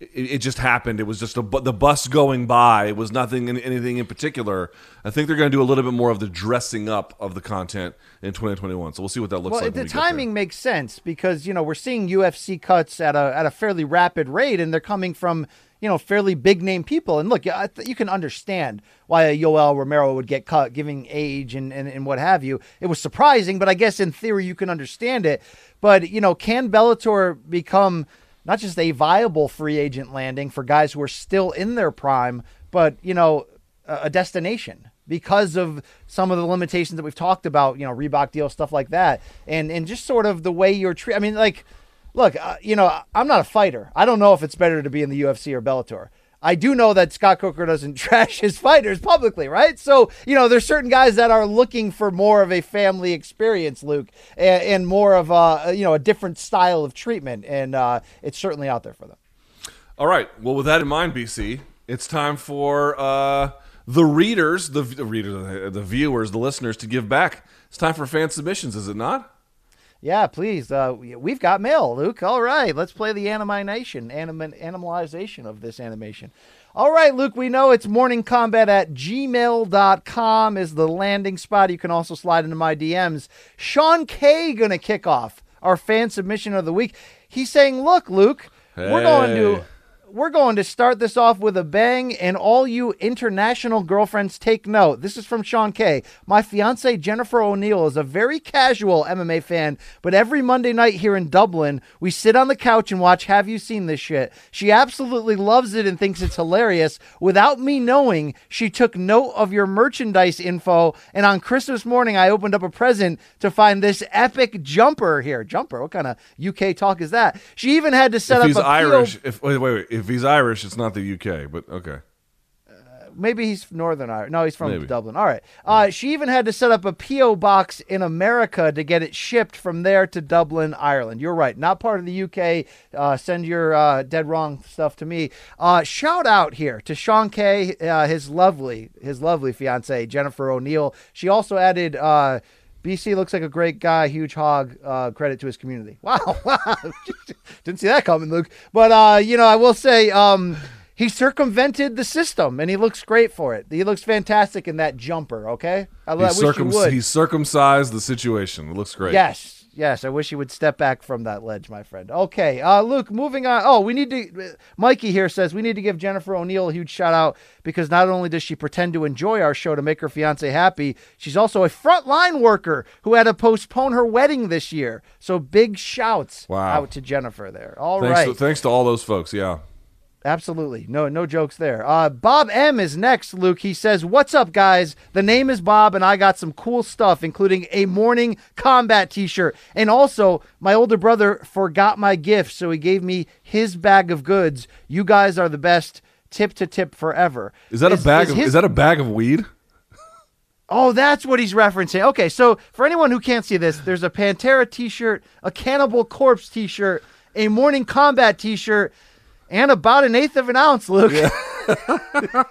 it, it, just happened. It was just a, the bus going by. It was nothing, anything in particular. I think they're going to do a little bit more of the dressing up of the content in 2021. So we'll see what that looks well, like. The timing makes sense because you know we're seeing UFC cuts at a at a fairly rapid rate, and they're coming from you know, fairly big name people. And look, you can understand why a Yoel Romero would get cut, giving age and, and, and what have you. It was surprising, but I guess in theory you can understand it. But, you know, can Bellator become not just a viable free agent landing for guys who are still in their prime, but, you know, a destination? because of some of the limitations that we've talked about, you know, Reebok deal, stuff like that, and and just sort of the way you're treated. I mean, like look, uh, you know, I'm not a fighter. I don't know if it's better to be in the UFC or Bellator. I do know that Scott Coker doesn't trash his fighters publicly, right? So, you know, there's certain guys that are looking for more of a family experience, Luke, and, and more of a, you know, a different style of treatment. And uh, it's certainly out there for them. All right. Well, with that in mind, BC, it's time for uh, the readers, the, the readers, the viewers, the listeners to give back. It's time for fan submissions, is it not? Yeah, please. Uh, we've got mail, Luke. All right, let's play the animation, anim- animalization of this animation. All right, Luke, we know it's morningcombat at gmail.com is the landing spot. You can also slide into my DMs. Sean K going to kick off our fan submission of the week. He's saying, look, Luke, we're going to Hey. We're going to start this off with a bang, and all you international girlfriends take note. This is from Sean K. My fiance Jennifer O'Neill is a very casual MMA fan, but every Monday night here in Dublin, we sit on the couch and watch Have You Seen This Shit? She absolutely loves it and thinks it's hilarious. Without me knowing, she took note of your merchandise info, and on Christmas morning, I opened up a present to find this epic jumper here. Jumper? What kind of UK talk is that? She even had to set If up he's Irish, if wait, wait, wait, if he's Irish, it's not the UK, but okay. Maybe he's Northern Ireland. No, he's from Maybe. Dublin. All right. Uh, she even had to set up a P.O. box in America to get it shipped from there to Dublin, Ireland. You're right. Not part of the UK. Uh, send your uh, dead wrong stuff to me. Uh, shout out here to Sean Kay, uh, his lovely, his lovely fiance, Jennifer O'Neill. She also added, uh, BC looks like a great guy, huge hog. Uh, credit to his community. Wow, wow, didn't see that coming, Luke. But uh, you know, I will say, um, he circumvented the system, and he looks great for it. He looks fantastic in that jumper. Okay, I, I wish circum- he circumcised the situation. It looks great. Yes, yes. I wish you would step back from that ledge, my friend. Okay, uh, Luke. Moving on. Oh, we need to. Mikey here says we need to give Jennifer O'Neill a huge shout out because not only does she pretend to enjoy our show to make her fiance happy, she's also a frontline worker who had to postpone her wedding this year. So big shouts Wow. out to Jennifer there. All right. Thanks, to, thanks to all those folks. Yeah. Absolutely. No no jokes there. Uh, Bob M is next, Luke. He says, What's up, guys? The name is Bob, and I got some cool stuff, including a morning combat t shirt. And also, my older brother forgot my gift, so he gave me his bag of goods. You guys are the best. Tip to tip forever. Is that a bag of his- is that a bag of weed? Oh, that's what he's referencing. Okay, so for anyone who can't see this, there's a Pantera t-shirt, a Cannibal Corpse t-shirt, a Morning Combat t-shirt, and about an eighth of an ounce, Luke.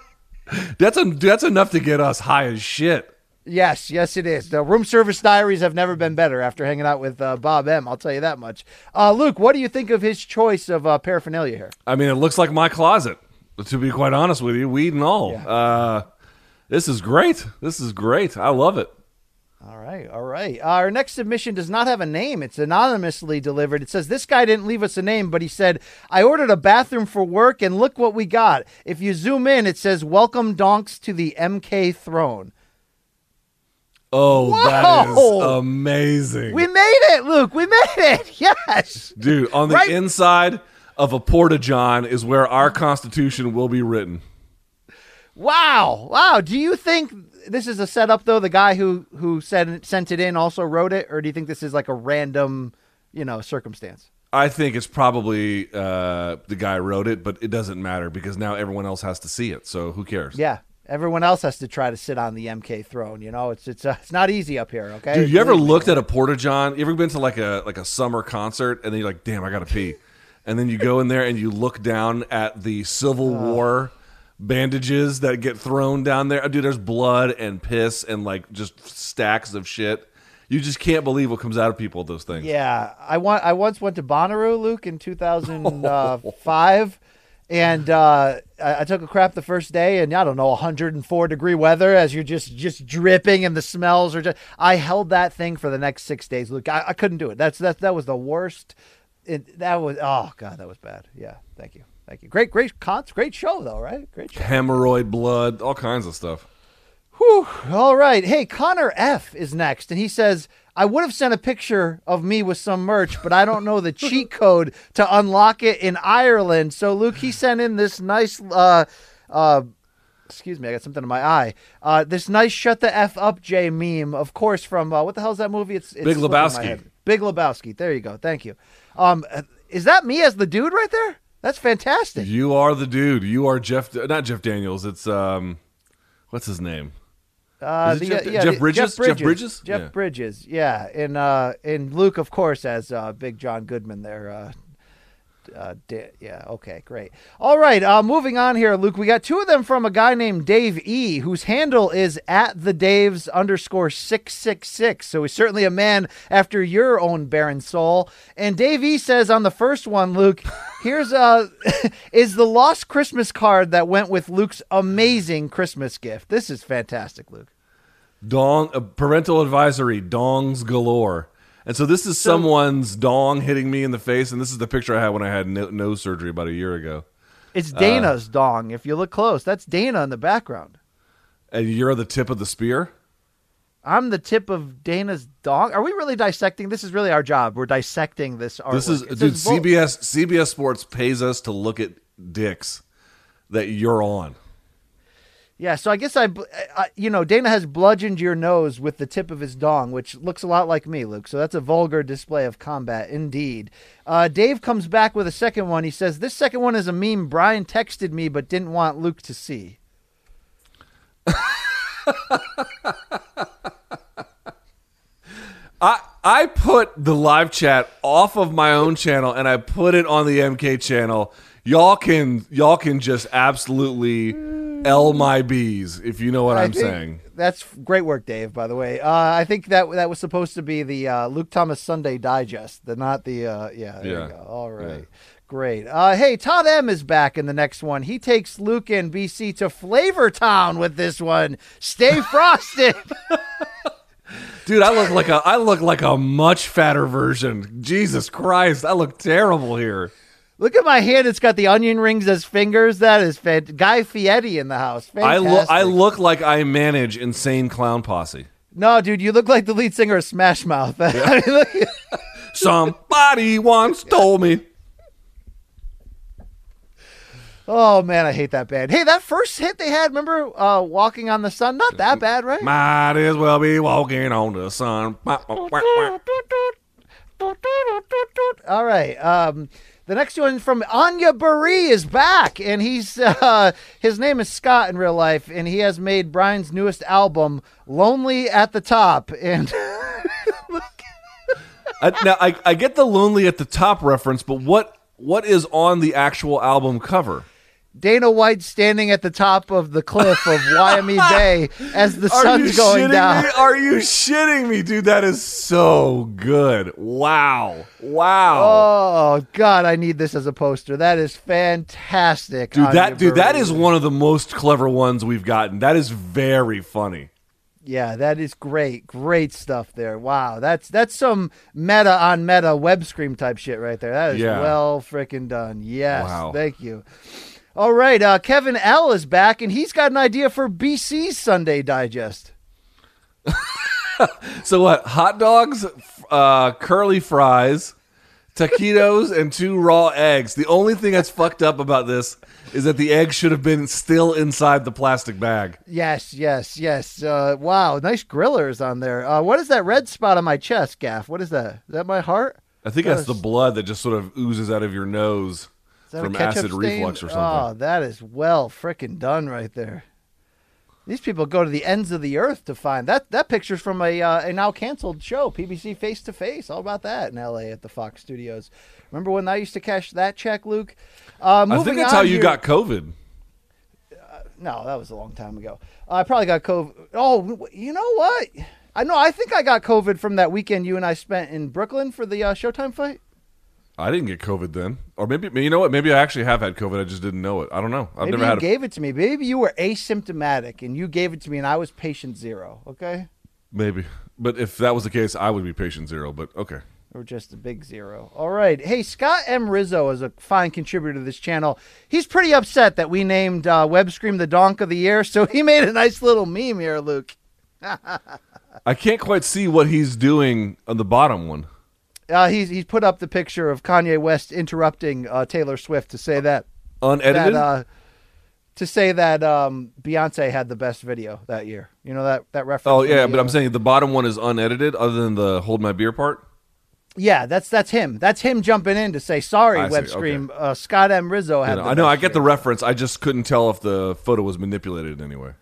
That's a that's enough to get us high as shit. Yes, yes, it is. The room service diaries have never been better after hanging out with uh, Bob M. I'll tell you that much. Uh, Luke, what do you think of his choice of uh, paraphernalia here? I mean, it looks like my closet. To be quite honest with you, weed and all. Uh, this is great. This is great. I love it. All right, all right. Our next submission does not have a name. It's anonymously delivered. It says this guy didn't leave us a name, but he said, "I ordered a bathroom for work, and look what we got." If you zoom in, it says, "Welcome donks to the MK throne." Oh, that is amazing. We made it, Luke. We made it. Yes. Dude, on the Right- inside of a porta john is where our constitution will be written. Wow. Wow. Do you think this is a setup though? The guy who who sent sent it in also wrote it, or do you think this is like a random, you know, circumstance? I think it's probably uh, the guy wrote it, but it doesn't matter because now everyone else has to see it. So who cares? Yeah. Everyone else has to try to sit on the MK throne. You know, it's it's uh, it's not easy up here. Okay. Dude, you ever looked at a porta john? You ever been to like a like a summer concert and then you're like, damn, I gotta pee, and then you go in there and you look down at the Civil War bandages that get thrown down there. Dude, there's blood and piss and like just stacks of shit. You just can't believe what comes out of people with those things. Yeah, I want. I once went to Bonnaroo, Luke, in 2005, and uh, I, I took a crap the first day, and I don't know, 104 degree weather as you're just just dripping, and the smells are just. I held that thing for the next six days, Luke. I, I couldn't do it. That's that. That was the worst. It, that was. Oh God, that was bad. Yeah. Thank you. Thank you. Great, great con- great show though, right? Great show. Hemorrhoid blood, all kinds of stuff. Whew. All right. Hey, Connor F is next, and he says, I would have sent a picture of me with some merch, but I don't know the cheat code to unlock it in Ireland. So, Luke, he sent in this nice, uh, uh, excuse me, I got something in my eye. Uh, this nice "shut the f up, Jay" meme, of course, from uh, what the hell's that movie? It's, it's Big Lebowski. Big Lebowski. There you go. Thank you. Um, uh, is that me as the dude right there? That's fantastic. You are the dude. You are Jeff. Not Jeff Daniels. It's um, what's his name? Uh, the, Jeff- uh, yeah, Jeff Bridges? Jeff Jeff Bridges. Bridges? Jeff Yeah. Bridges. Yeah, and uh, and Luke, of course, as uh, Big John Goodman there. Uh, da- yeah. Okay. Great. All right. Uh, moving on here, Luke. We got two of them from a guy named Dave E, whose handle is at the Dave's underscore six six six. So he's certainly a man after your own barren soul. And Dave E says on the first one, Luke, here's uh is the lost Christmas card that went with Luke's amazing Christmas gift. This is fantastic, Luke. Dong. Uh, parental advisory. Dongs galore. And so this is someone's dong hitting me in the face, and this is the picture I had when I had no- nose surgery about a year ago. It's uh, Dana's dong. If you look close, that's Dana in the background. And you're the tip of the spear. I'm the tip of Dana's dong. Are we really dissecting? This is really our job. We're dissecting this artwork. This is It dude. CBS CBS Sports pays us to look at dicks that you're on. Yeah, so I guess I, I, you know, Dana has bludgeoned your nose with the tip of his dong, which looks a lot like me, Luke. So that's a vulgar display of combat, indeed. Uh, Dave comes back with a second one. He says, This second one is a meme Brian texted me but didn't want Luke to see. I I put the live chat off of my own channel and I put it on the MK channel. Y'all can y'all can just absolutely L my bees if you know what I I'm saying. That's great work, Dave. By the way, uh, I think that that was supposed to be the uh, Luke Thomas Sunday Digest, the not the uh, yeah. There Yeah. you go. All right, great. Uh, hey, Todd M is back in the next one. He takes Luke and BC to Flavor Town with this one. Stay frosted. Dude, I look like a I look like a much fatter version. Jesus Christ, I look terrible here. Look at my hand; it's got the onion rings as fingers. That is fant- Guy Fieri in the house. I Fantastic. look I look like I manage Insane Clown Posse. No, dude, you look like the lead singer of Smash Mouth. I look Somebody once told me. oh man, I hate that band. Hey, that first hit they had, remember uh, "Walking on the Sun"? Not that bad, right? Might as well be walking on the sun. All right. Um, the next one from Anya Baree is back, and he's uh, his name is Scott in real life, and he has made Brian's newest album, "Lonely at the Top." And I, now I, I get the lonely at the top reference, but what what is on the actual album cover? Dana White standing at the top of the cliff of Wyoming Bay as the Are you sun's going shitting down. Me? Are you shitting me, dude? That is so good. Wow, wow, Oh God, I need this as a poster. That is fantastic, dude. That dude, that is one of the most clever ones we've gotten. That is very funny. Yeah, that is great. Great stuff there. Wow. That's that's some meta on meta web scream type shit right there. That is Yeah. well freaking done. Yes. Wow. Thank you. All right, uh, Kevin L is back and he's got an idea for BC's Sunday Digest. So what? Hot dogs, uh, curly fries, taquitos, and two raw eggs. The only thing that's fucked up about this is that the egg should have been still inside the plastic bag. Yes, yes, yes. Uh, wow, nice grillers on there. Uh, what is that red spot on my chest, Gaff? What is that? Is that my heart? I think that's the blood that just sort of oozes out of your nose Is that a from acid stain? reflux or something. Oh, that is well frickin' done right there. These people go to the ends of the earth to find that. That picture's from a uh, a now canceled show, PBC Face to Face. All about that in L.A. at the Fox Studios. Remember when I used to cash that check, Luke? Uh, I think that's how you here- got COVID. No, that was a long time ago. I probably got COVID. Oh, you know what? I know. I think I got COVID from that weekend you and I spent in Brooklyn for the uh, Showtime fight. I didn't get COVID then, or maybe you know what? Maybe I actually have had COVID. I just didn't know it. I don't know. I've Maybe never you had. A, gave it to me. Maybe you were asymptomatic and you gave it to me, and I was patient zero. Okay. maybe, but if that was the case, I would be patient zero. But okay. or just a big zero. All right. Hey, Scott M. Rizzo is a fine contributor to this channel. He's pretty upset that we named uh, Web Scream the Donk of the Year, so he made a nice little meme here, Luke. I can't quite see what he's doing on the bottom one. Uh, he's he's put up the picture of Kanye West interrupting uh, Taylor Swift to say that Unedited. that uh, to say that um, Beyonce had the best video that year. You know that that reference. oh yeah, but I'm uh, saying the bottom one is unedited, other than the hold my beer part. Yeah, that's that's him. That's him jumping in to say sorry. I see, Web okay. Uh, Scott M. Rizzo had. You know, the I know. I get the reference. I just couldn't tell if the photo was manipulated in any way.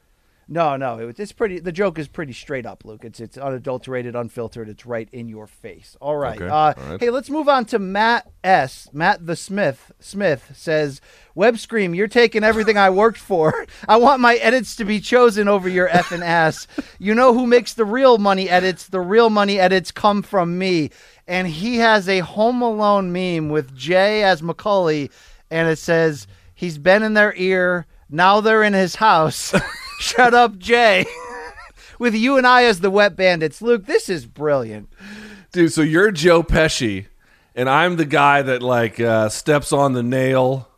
No, no, it was, it's pretty. The joke is pretty straight up, Luke. It's it's unadulterated, unfiltered. It's right in your face. All right. Okay, Uh, all right. Hey, let's move on to Matt S. Matt the Smith. Smith says, "Web Scream, you're taking everything I worked for. I want my edits to be chosen over your effing ass. You know who makes the real money edits? The real money edits come from me." And he has a Home Alone meme with Jay as Macaulay, and it says, "He's been in their ear. Now they're in his house." Shut up, Jay. With you and I as the wet bandits. Luke, this is brilliant. Dude, so you're Joe Pesci, and I'm the guy that like uh, steps on the nail.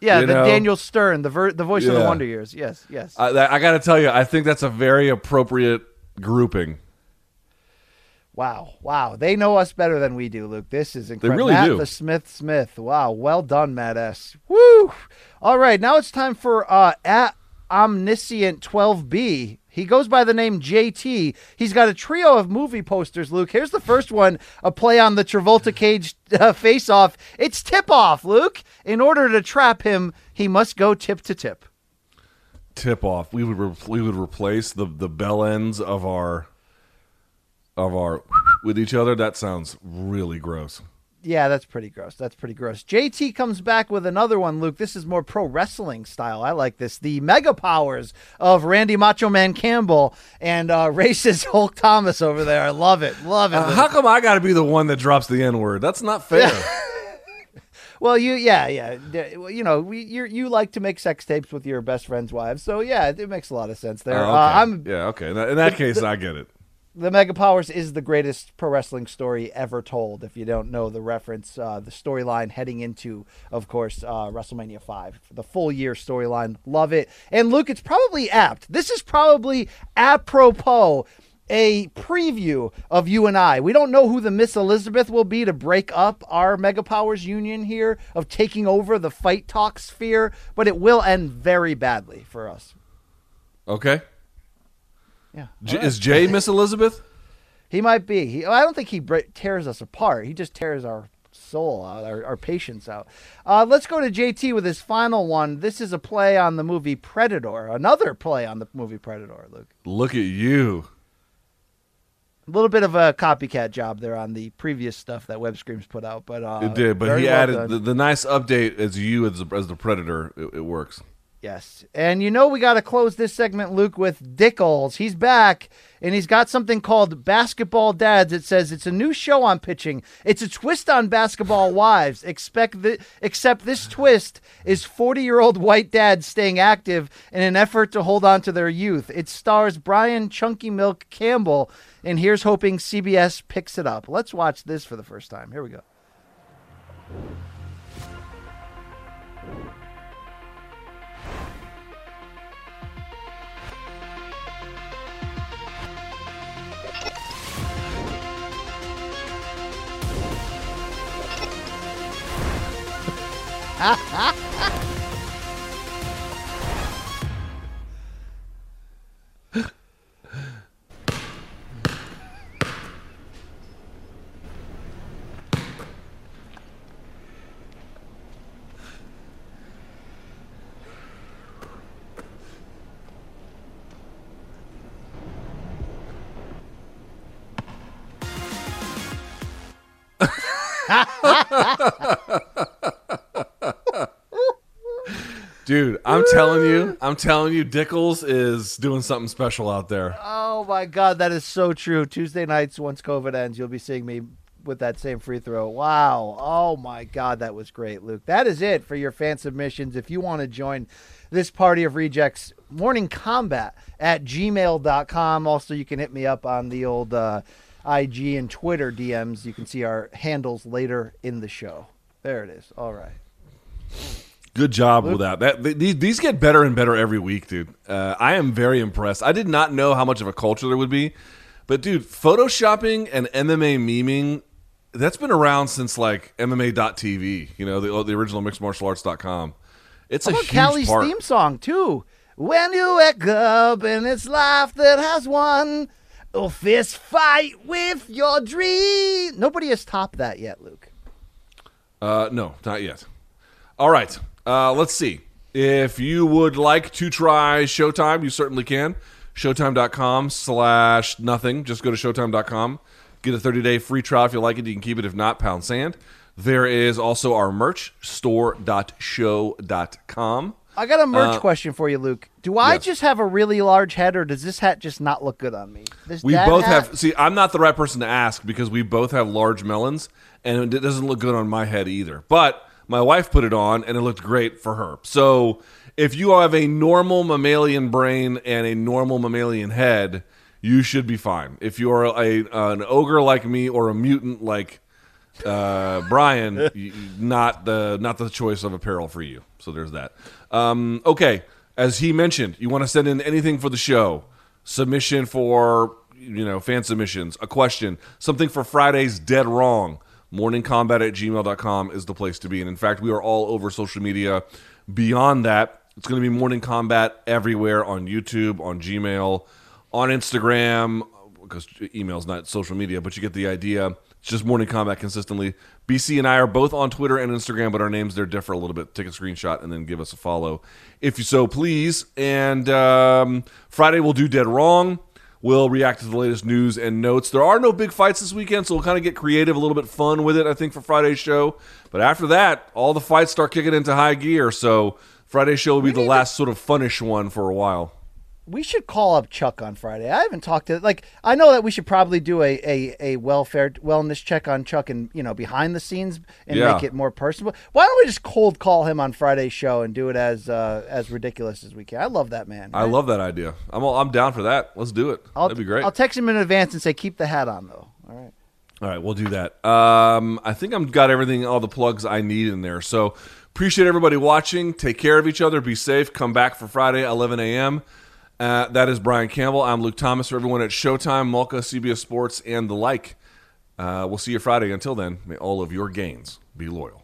Yeah, You the know? Daniel Stern, the ver- the voice of the Wonder Years. Yes, yes. I, I got to tell you, I think that's a very appropriate grouping. wow, wow. They know us better than we do, Luke. This is incredible. They really Matt do. the Smith Smith. Wow, well done, Matt S. Woo! All right, now it's time for uh, at Omniscient 12B. He goes by the name JT. He's got a trio of movie posters, Luke. Here's the first one, a play on the Travolta Cage uh, face off. It's tip off, Luke. In order to trap him, he must go tip to tip. Tip off. We would re- we would replace the the bell ends of our of our with each other. That sounds really gross. Yeah, that's pretty gross. That's pretty gross. JT comes back with another one, Luke. This is more pro wrestling style. I like this. The mega powers of Randy Macho Man Campbell and uh, racist Hulk Thomas over there. I love it. Love it. Uh, how come I got to be the one that drops the N word? That's not fair. well, you, yeah, yeah. You know, we, you you like to make sex tapes with your best friend's wives. So, yeah, it makes a lot of sense there. Oh, uh. I'm yeah, okay. In that- in that case, I get it. The Mega Powers is the greatest pro wrestling story ever told. If you don't know the reference, uh, the storyline heading into, of course, uh, WrestleMania Five, the full year storyline. Love it. And Luke, it's probably apt. This is probably apropos. A preview of you and I. We don't know who the Miss Elizabeth will be to break up our Mega Powers union here of taking over the fight talk sphere, but it will end very badly for us. Okay. Yeah. J- Is Jay Miss Elizabeth? He might be. He, I don't think he tears us apart. He just tears our soul out, our, our patience out. Uh, let's go to JT with his final one. This is a play on the movie Predator. Another play on the movie Predator, Luke. Look at you. A little bit of a copycat job there on the previous stuff that Web Screams put out, but uh, It did, but he well added the, the nice update as you as the, as the predator. It, it works. Yes. And you know we got to close this segment, Luke, with Dickles. He's back, and he's got something called Basketball Dads. It says it's a new show on pitching. It's a twist on basketball wives. Expect the, except this twist is 40-year-old white dads staying active in an effort to hold on to their youth. It stars Brian Chunky Milk Campbell, and here's hoping CBS picks it up. Let's watch this for the first time. Here we go. Dude, I'm telling you, I'm telling you, Dickles is doing something special out there. Oh my God, that is so true. Tuesday nights, once COVID ends, you'll be seeing me with that same free throw. Wow. Oh my God, that was great, Luke. That is it for your fan submissions. If you want to join this party of rejects, morning combat at gmail.com. Also, you can hit me up on the old uh, IG and Twitter DMs. You can see our handles later in the show. There it is. All right. Good job with that. That th- these, these get better and better every week, dude. Uh, I am very impressed. I did not know how much of a culture there would be, but dude, photoshopping and MMA memeing that's been around since like MMA.tv. You know, the the original mixedmartialarts.com. It's a How about huge Callie's part. theme song too? When you wake up and it's life that has won, a fist fight with your dream. Nobody has topped that yet, Luke. Uh, no, not yet. All right. Uh, let's see. If you would like to try Showtime, you certainly can. Showtime.com slash nothing. Just go to Showtime.com. Get a 30 day free trial if you like it. You can keep it. If not, pound sand. There is also our merch, store.show.com. I got a merch Uh, question for you, Luke. Do I yes. just have a really large head, or does this hat just not look good on me? This We both hat- have. See, I'm not the right person to ask because we both have large melons, and it doesn't look good on my head either. But my wife put it on, and it looked great for her. So if you have a normal mammalian brain and a normal mammalian head, you should be fine. If you're a an ogre like me or a mutant like uh, Brian, not the not the choice of apparel for you. So there's that. Um, okay, as he mentioned, you want to send in anything for the show, submission for you know fan submissions, a question, something for Friday's dead wrong. Morningcombat at gmail.com is the place to be. And in fact, we are all over social media. Beyond that, it's going to be Morning Combat everywhere on YouTube, on Gmail, on Instagram, because email's not social media, but you get the idea. It's just morning combat consistently. BC and I are both on Twitter and Instagram, but our names there differ a little bit. Take a screenshot and then give us a follow if you so please. And um, Friday we'll do Dead Wrong. We'll react to the latest news and notes. There are no big fights this weekend, so we'll kind of get creative, a little bit fun with it, I think, for Friday's show. But after that, all the fights start kicking into high gear. So Friday's show will be the last sort of funnish one for a while. We should call up Chuck on Friday. I haven't talked to like I know that we should probably do a, a, a welfare wellness check on Chuck and you know behind the scenes and Yeah. make it more personal. Why don't we just cold call him on Friday's show and do it as uh, as ridiculous as we can? I love that man. I love that idea. I'm all, I'm down for that. Let's do it. I'll, That'd be great. I'll text him in advance and say keep the hat on though. All right. All right, we'll do that. Um, I think I've got everything, all the plugs I need in there. So appreciate everybody watching. Take care of each other. Be safe. Come back for Friday, 11 a.m. Uh, that is Brian Campbell. I'm Luke Thomas. For everyone at Showtime, Mulca, CBS Sports, and the like. Uh, we'll see you Friday. Until then, may all of your gains be loyal.